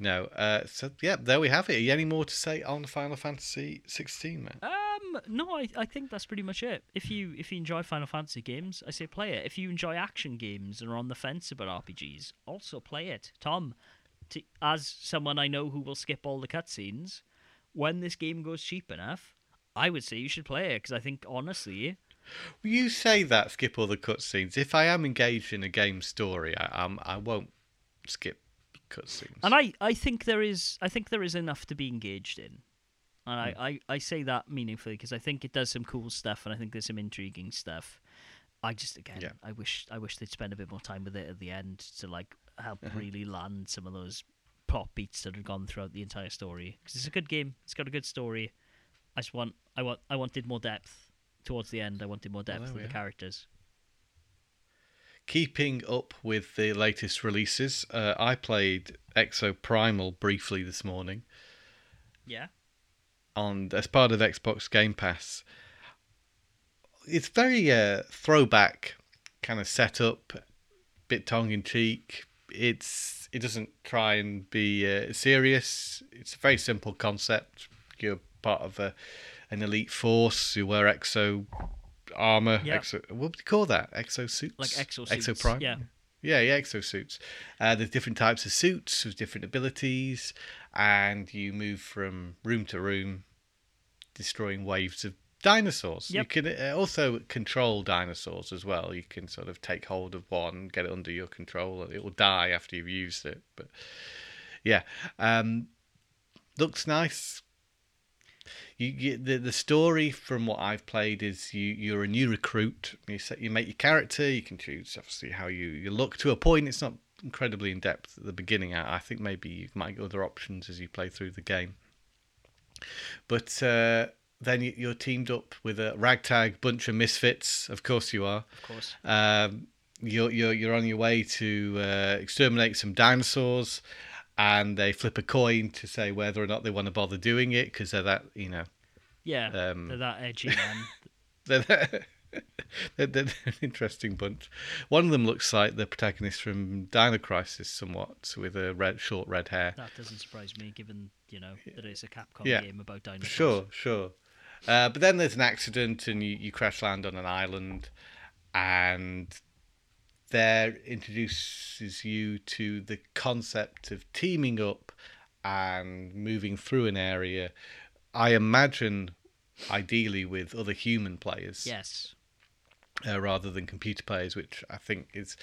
No. Uh, so yeah, there we have it. Are you any more to say on Final Fantasy 16, man? Um, no, I, I think that's pretty much it. If you if you enjoy Final Fantasy games, I say play it. If you enjoy action games and are on the fence about RPGs, also play it. Tom, to, as someone I know who will skip all the cutscenes, when this game goes cheap enough, I would say you should play it because I think honestly, You say that skip all the cutscenes. If I am engaged in a game story, I um, I won't skip cutscenes. and I, I think there is I think there is enough to be engaged in. And I, I, I say that meaningfully because I think it does some cool stuff and I think there's some intriguing stuff. I just again Yeah. I wish I wish they'd spend a bit more time with it at the end to like help Uh-huh. really land some of those plot beats that have gone throughout the entire story because it's a good game. It's got a good story. I just want I want I wanted more depth towards the end. I wanted more depth there of the characters. Keeping up with the latest releases, uh, I played ExoPrimal briefly this morning Yeah. on as part of Xbox Game Pass. It's very uh, throwback kind of setup, bit tongue in cheek. It's it doesn't try and be uh, serious. It's a very simple concept. You're part of a, an elite force who wear exo armor. Yeah. Exo, what would you call that? Exo suits? Like exosuits, Exo prime? yeah. Yeah, yeah, exosuits. Uh, there's different types of suits with different abilities, and you move from room to room, destroying waves of dinosaurs. You can uh, also control dinosaurs as well. You can sort of take hold of one, get it under your control, and it will die after you've used it. But yeah, um, looks nice. You, you the the story from what I've played is you you're a new recruit. You set you make your character. You can choose obviously how you you look to a point. It's not incredibly in depth at the beginning. I I think maybe you might get other options as you play through the game. But uh, then you- you're teamed up with a ragtag bunch of misfits. Of course you are. Of course. Um, you're you're you're on your way to uh, exterminate some dinosaurs, and they flip a coin to say whether or not they want to bother doing it because they're that you know Yeah. Um, they're that edgy, man. they're, they're, they're an interesting bunch. One of them looks like the protagonist from Dino Crisis, somewhat with a red short red hair. that doesn't surprise me, given you know that it's a Capcom Yeah. game about dinosaurs. Sure, sure. Uh, but then there's an accident and you, you crash land on an island, and there introduces you to the concept of teaming up and moving through an area. I imagine, ideally, with other human players Yes. uh, rather than computer players, which I think is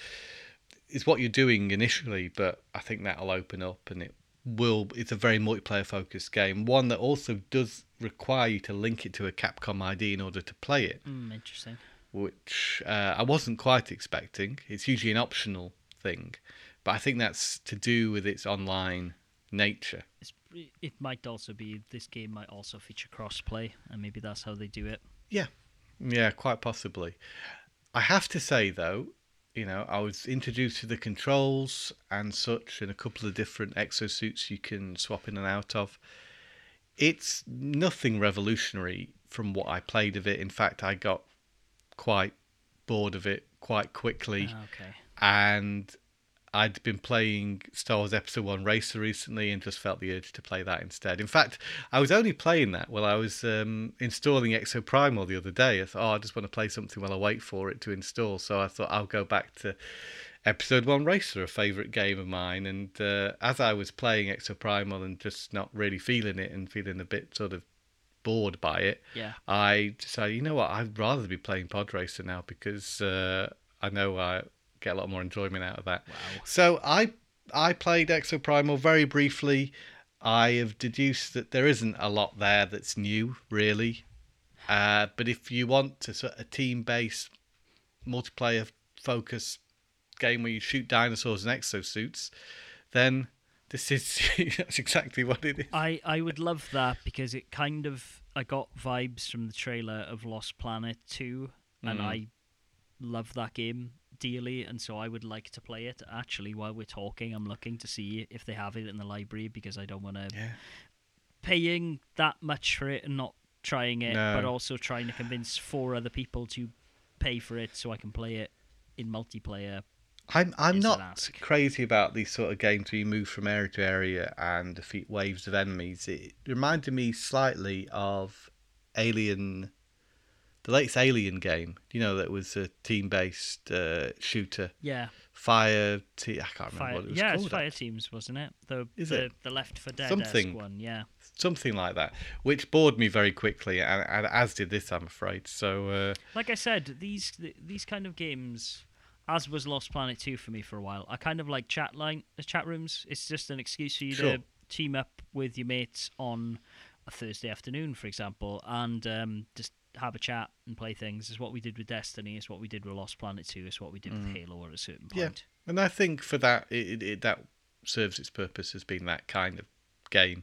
is what you're doing initially. But I think that'll open up, and it will. It's a very multiplayer focused game, one that also does require you to link it to a Capcom ID in order to play it, Mm, interesting. Which uh, I wasn't quite expecting. It's usually an optional thing, but I think that's to do with its online nature. It's, it might also be this game might also feature crossplay, and maybe that's how they do it. Yeah, yeah, quite possibly. I have to say though, you know, I was introduced to the controls and such, and a couple of different exosuits you can swap in and out of. It's nothing revolutionary from what I played of it. In fact, I got quite bored of it quite quickly Ah, okay. and I'd been playing Star Wars Episode One Racer recently, and just felt the urge to play that instead. In fact, I was only playing that while I was um, installing ExoPrimal the other day. I thought, oh, I just want to play something while I wait for it to install. So I thought I'll go back to Episode One Racer, a favourite game of mine. And uh, as I was playing ExoPrimal and just not really feeling it and feeling a bit sort of bored by it, Yeah. I decided, you know what, I'd rather be playing Pod Racer now because uh, I know I get a lot more enjoyment out of that. Wow. So I I played ExoPrimal very briefly. I have deduced that there isn't a lot there that's new, really. Uh, but if you want to sort of a team-based multiplayer focus game where you shoot dinosaurs and exosuits, then this is that's exactly what it is. I, I would love that because it kind of I got vibes from the trailer of Lost Planet 2 and Mm. I love that game dearly and so I would like to play it. Actually while we're talking I'm looking to see if they have it in the library because I don't want to Yeah. paying that much for it and not trying it No. but also trying to convince four other people to pay for it so I can play it in multiplayer. I'm I'm not crazy about these sort of games where you move from area to area and defeat waves of enemies. It reminded me slightly of Alien, the latest Alien game. You know that was a team-based uh, shooter. Yeah. Fire. Te- I can't remember Fire, what it was yeah, called. it's Fire Teams, wasn't it? The Is the, it? the Left 4 Dead Something. one, yeah. Something like that, which bored me very quickly, and, and as did this, I'm afraid. So uh, like I said, these these kind of games, as was Lost Planet Two for me for a while. I kind of like chat line uh, chat rooms. It's just an excuse for you Sure. to team up with your mates on a Thursday afternoon, for example, and um, just have a chat and play things. Is what we did with Destiny. Is what we did with Lost Planet Two. Is what we did with Halo at a certain Mm. Yeah. And I think for that, it, it, that serves its purpose as being that kind of game.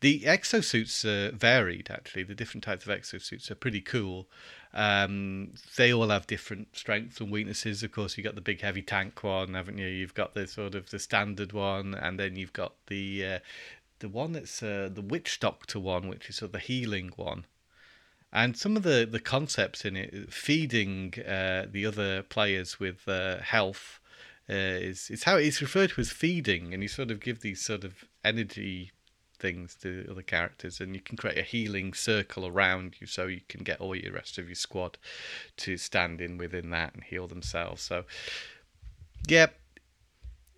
The exosuits are varied, actually. The different types of exosuits are pretty cool. Um, they all have different strengths and weaknesses. Of course, you've got the big heavy tank one, haven't you? You've got the sort of the standard one, and then you've got the uh, the one that's uh, the witch doctor one, which is sort of the healing one. And some of the, the concepts in it, feeding uh, the other players with uh, health, uh, is is how it's referred to as feeding, and you sort of give these sort of energy things to other characters, and you can create a healing circle around you so you can get all your rest of your squad to stand in within that and heal themselves. So, yeah,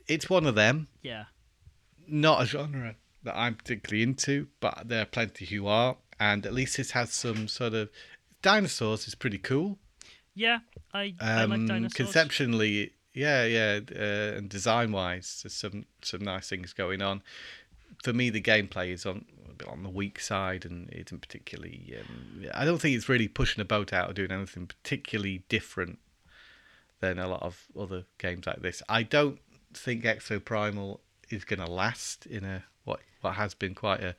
it's one of them. Yeah. Not a genre that I'm particularly into, but there are plenty who are, and at least this has some sort of dinosaurs is pretty cool. Yeah, I, um, I like Um, dinosaurs. conceptually, yeah, yeah, uh, and design wise, there's some some nice things going on. For me, the gameplay is on a bit on the weak side, and it isn't particularly. Um, I don't think it's really pushing a boat out or doing anything particularly different than a lot of other games like this. I don't think ExoPrimal is going to last in a what what has been quite a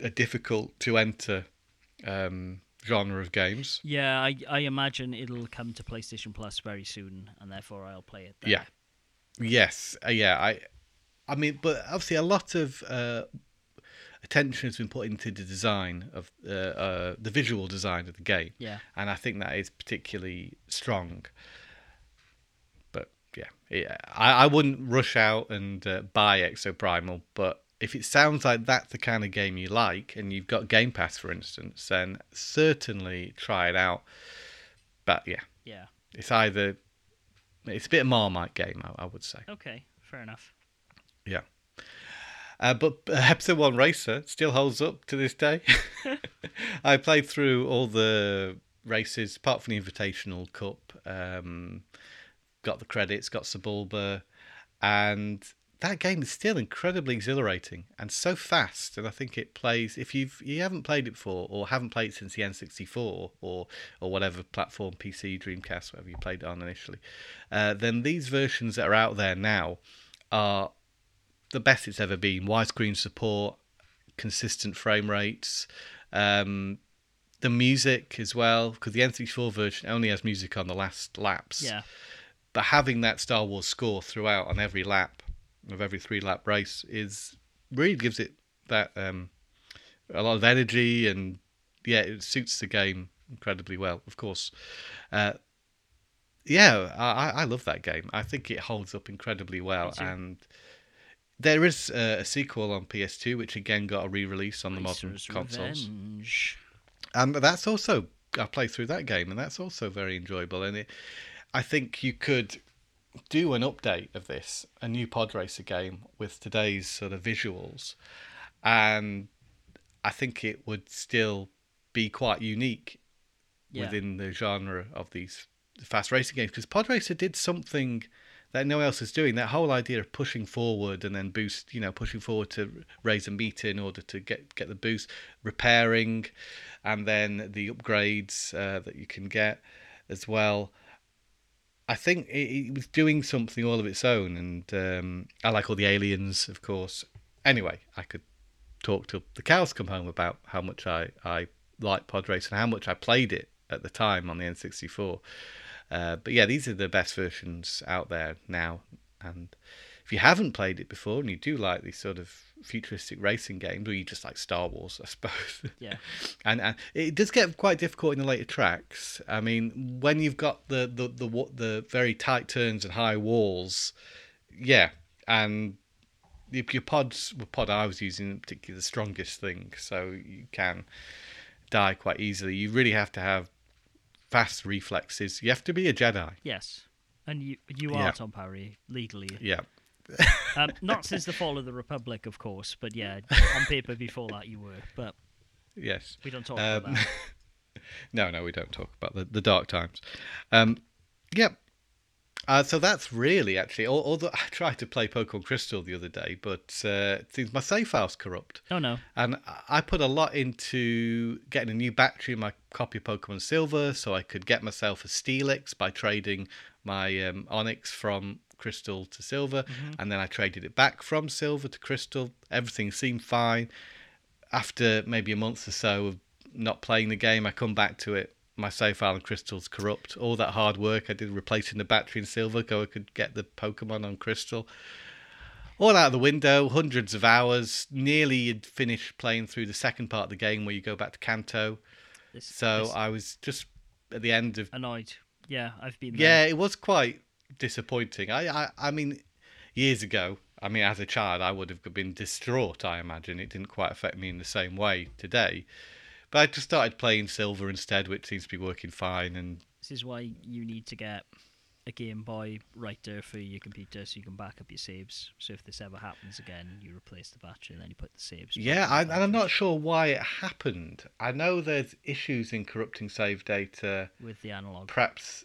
a difficult to enter um, genre of games. Yeah, I, I imagine it'll come to PlayStation Plus very soon, and therefore I'll play it. There. Yeah. Yes. Uh, yeah. I. I mean, but obviously, a lot of uh, attention has been put into the design of uh, uh, the visual design of the game, Yeah. and I think that is particularly strong. But yeah, yeah I, I wouldn't rush out and uh, buy ExoPrimal, but if it sounds like that's the kind of game you like, and you've got Game Pass, for instance, then certainly try it out. But yeah, Yeah. it's either it's a bit of a Marmite game, I, I would say. Okay. Fair enough. Yeah. Uh, but uh, episode one racer still holds up to this day. I played through all the races apart from the Invitational Cup. Um, got the credits, got Sebulba, and that game is still incredibly exhilarating and so fast. And I think it plays if you've you haven't played it before or haven't played it since the N64 or or whatever platform, PC, Dreamcast, whatever you played it on initially, uh, then these versions that are out there now are the best it's ever been. Widescreen support, consistent frame rates, um, the music as well, because the N64 version only has music on the last laps. Yeah. But having that Star Wars score throughout on every lap of every three lap race is really gives it that um, a lot of energy and yeah, it suits the game incredibly well. Of course, uh, yeah, I, I love that game. I think it holds up incredibly well, and there is uh, a sequel on PS2, which again got a re-release on the modern consoles, Revenge. and that's also I played through that game, and that's also very enjoyable. And it, I think you could do an update of this, a new pod racer game with today's sort of visuals, and I think it would still be quite unique Yeah. within the genre of these fast racing games because Pod Racer did something that no one else is doing. That whole idea of pushing forward and then boost, you know, pushing forward to raise a meter in order to get get the boost, repairing, and then the upgrades uh, that you can get as well. I think it, it was doing something all of its own, and um, I like all the aliens, of course. Anyway, I could talk till the cows come home about how much I, I like Pod Race and how much I played it at the time on the N64. Uh, but yeah, these are the best versions out there now. And if you haven't played it before and you do like these sort of futuristic racing games, or you just like Star Wars, I suppose. Yeah. and, and it does get quite difficult in the later tracks. I mean, when you've got the the the, wa- the very tight turns and high walls, yeah, and your pods, the pod I was using, particularly the strongest thing, so you can die quite easily. You really have to have fast reflexes. You have to be a Jedi. Yes. And you you Yeah. are Tom Parry legally. Yeah. Um, not since the fall of the Republic, of course, but yeah, on paper before that you were. But Yes. we don't talk Um, about that. no, no, we don't talk about the, the dark times. Um, yep. Uh, so that's really actually. Although I tried to play Pokemon Crystal the other day, but uh, seems my save file's corrupt, Oh no. and I put a lot into getting a new battery in my copy of Pokemon Silver, so I could get myself a Steelix by trading my um, Onix from Crystal to Silver, and then I traded it back from Silver to Crystal. Everything seemed fine. After maybe a month or so of not playing the game, I come back to it. My save file and crystal's corrupt. All that hard work I did replacing the battery in silver, so I could get the Pokemon on crystal. All out of the window, hundreds of hours. Nearly had finished playing through the second part of the game where you go back to Kanto. This, So this I was just at the end of annoyed. Yeah, I've been yeah, it was quite disappointing. I, I, I mean, years ago, I mean, as a child, I would have been distraught. I imagine it didn't quite affect me in the same way today. But I just started playing Silver instead, which seems to be working fine. And This is why you need to get a Game Boy writer for your computer so you can back up your saves. So if this ever happens again, you replace the battery and then you put the saves. yeah, I, and I'm not sure why it happened. I know there's issues in corrupting save data. with the Analogue. Perhaps,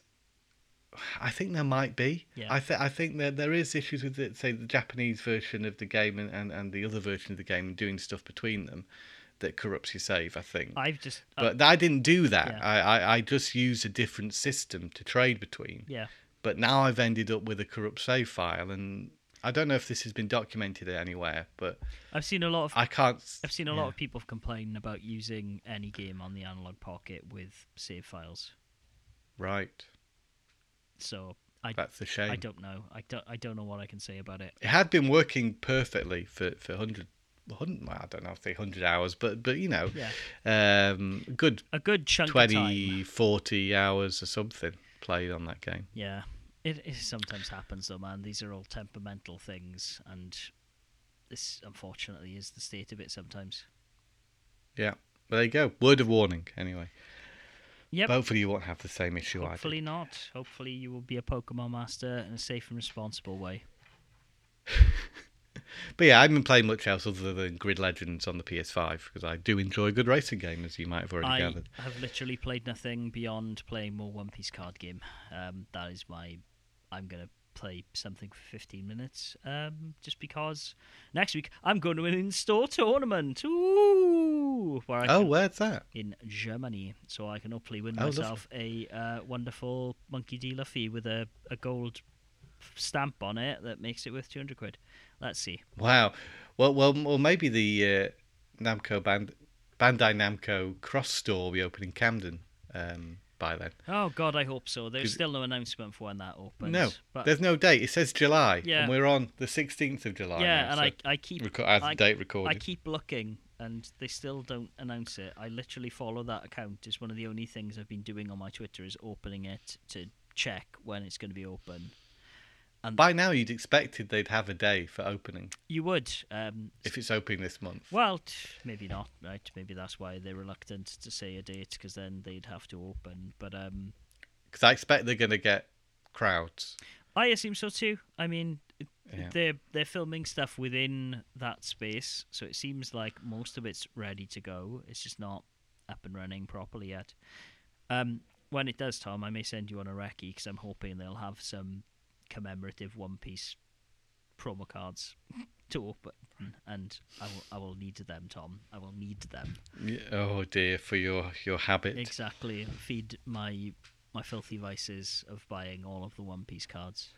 I think there might be. Yeah. I think I think that there is issues with it, say the Japanese version of the game and, and, and the other version of the game and doing stuff between them that corrupts your save. I think. I've just uh, but I didn't do that. Yeah. I, I, I just used a different system to trade between. yeah. But now I've ended up with a corrupt save file, and I don't know if this has been documented anywhere, but I've seen a lot of I can't. I've seen a yeah. lot of people complain about using any game on the Analogue Pocket with save files. Right, So I that's a shame. I don't know. I don't I don't know what I can say about it. It had been working perfectly for for hundred. Hundred well, I don't know if they hundred hours, but but you know, Yeah. um, good A good chunk 20, of time. 40 hours or something played on that game. Yeah. It, it sometimes happens though, man. These are all temperamental things and this unfortunately is the state of it sometimes. Yeah, but there you go. Word of warning, anyway. Yep. Hopefully you won't have the same issue I. Hopefully not. Hopefully you will be a Pokemon master in a safe and responsible way. But yeah, I haven't been playing much else other than Grid Legends on the PS5 because I do enjoy a good racing game, as you might have already I gathered. I have literally played nothing beyond playing more One Piece card game. Um, that is my. I'm gonna play something for 15 minutes. Um, just because next week I'm going to an in-store tournament. Ooh, where I Oh, can- where's that? in Germany, so I can hopefully win Oh, lovely. myself a uh, wonderful Monkey D. Luffy with a, a gold stamp on it that makes it worth 200 quid. Let's see. Wow. Well, well, well maybe the uh, Namco Band- Bandai Namco Cross Store will be opening Camden um, by then. Oh God, I hope so. There's still no announcement for when that opens. no, but there's no date. It says July, Yeah. and we're on the 16th of July. yeah, now, and so I I keep reco- as the I- date I keep looking, and they still don't announce it. I literally follow that account. It's one of the only things I've been doing on my Twitter is opening it to check when it's going to be open. And By now, you'd expected they'd have a day for opening you would, um, if it's opening this month. well, t- maybe not, right? Maybe that's why they're reluctant to say a date because then they'd have to open. But um, Because I expect they're going to get crowds. I assume so too. I mean, Yeah. they're they're filming stuff within that space, so it seems like most of it's ready to go. It's just not up and running properly yet. Um, when it does, Tom, I may send you on a recce because I'm hoping they'll have some commemorative One Piece promo cards to open, and I will I will need them, Tom. I will need them Oh dear, for your your habit. exactly. Feed my my filthy vices of buying all of the One Piece cards.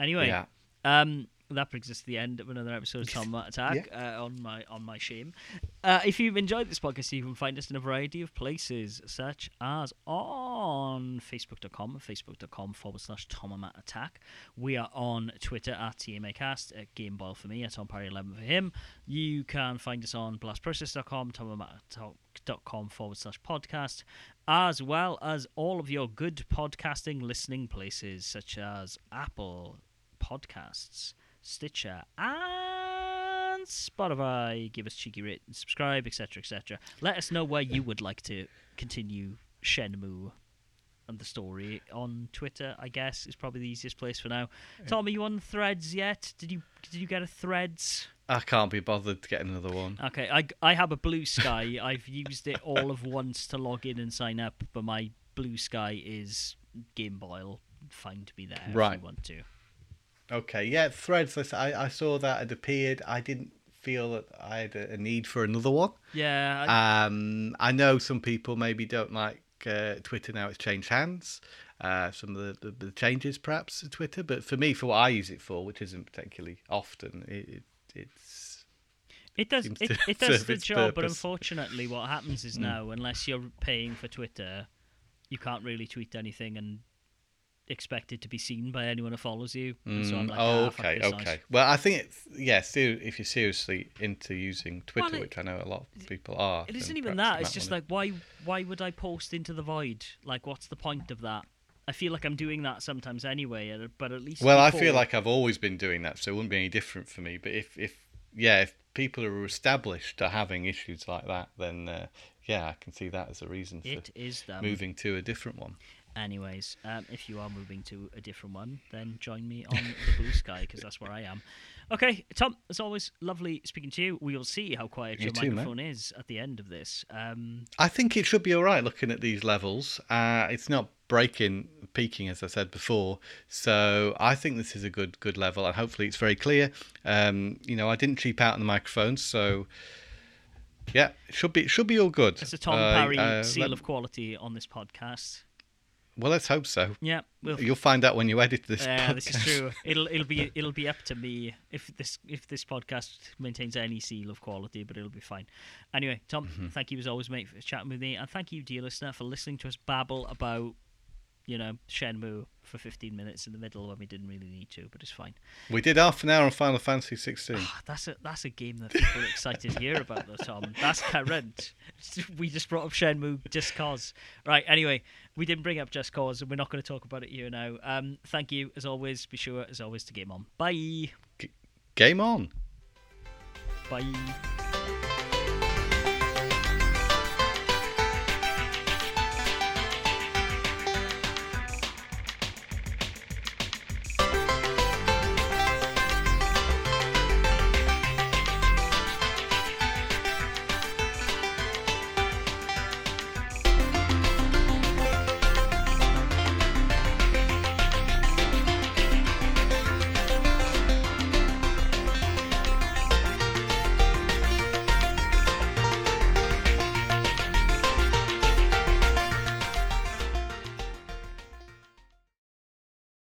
Anyway, Yeah. um, that brings us to the end of another episode of Tom Mat Attack uh, on my on my shame. Uh, if you've enjoyed this podcast, you can find us in a variety of places, such as on Facebook.com, Facebook.com forward slash Tom and Mat Attack. We are on Twitter at TMAcast, at Gameboil for me, at Tom Parry 11 for him. You can find us on blastprocess.com, Tom and Mat Attack.com forward slash podcast, as well as all of your good podcasting listening places, such as Apple Podcasts, Stitcher, and Spotify. Give us cheeky rate and subscribe, etc., etc. Let us know where you would like to continue Shenmue and the story on Twitter. I guess is probably the easiest place for now. Tom, are you on Threads yet? Did you did you get a Threads? I can't be bothered to get another one. Okay, I, I have a Bluesky. I've used it all of once to log in and sign up, but my Bluesky is Game Boil. Fine to be there if you want to. Okay, yeah, Threads. I, I saw that it appeared. I didn't feel that I had a, need for another one. Yeah, I, Um, I know some people maybe don't like uh, Twitter now. It's changed hands. Uh, some of the, the, the changes, perhaps, to Twitter. But for me, for what I use it for, which isn't particularly often, it, it it's It does. It, it does the job, but unfortunately, what happens is Mm. now, unless you're paying for Twitter, you can't really tweet anything and expect it to be seen by anyone who follows you. And so I'm Mm, like, oh, ah, okay, okay. Well, I think it's yeah. If you're seriously into using Twitter, Well, it- which I know a lot of people are, It isn't even that. It's just like why? Why would I post into the void? Like, what's the point of that? I feel like I'm doing that sometimes anyway. But at least Well, I feel like I've always been doing that, so it wouldn't be any different for me. But if, if yeah, if people are established to having issues like that, then uh, yeah, I can see that as a reason for it is them. moving to a different one. Anyways, um, if you are moving to a different one, then join me on the blue sky because that's where I am. Okay, Tom, as always, lovely speaking to you. We will see how quiet You your too, mate. microphone is at the end of this. Um, I think it should be all right looking at these levels. Uh, it's not breaking, peaking as I said before. So I think this is a good good level, and hopefully it's very clear. Um, you know, I didn't cheap out on the microphones, so yeah, it should be it should be all good. it's a Tom Uh, Parry uh, seal let- of quality on this podcast. Well, let's hope so. Yeah, we'll You'll find out when you edit this. Yeah, this is true. It'll it'll be it'll be up to me if this if this podcast maintains any seal of quality, but it'll be fine. Anyway, Tom, Mm-hmm. thank you as always, mate, for chatting with me, and thank you, dear listener, for listening to us babble about, you know, Shenmue for 15 minutes in the middle when we didn't really need to, but it's fine. We did half an hour on Final Fantasy 16. Ah, That's a that's a game that people are excited to hear about, though, Tom. That's current. We just brought up Shenmue just cause. Right. Anyway, we didn't bring up just cause, and we're not going to talk about it here now. Um, thank you as always. Be sure as always to game on. Bye. Game on. Bye.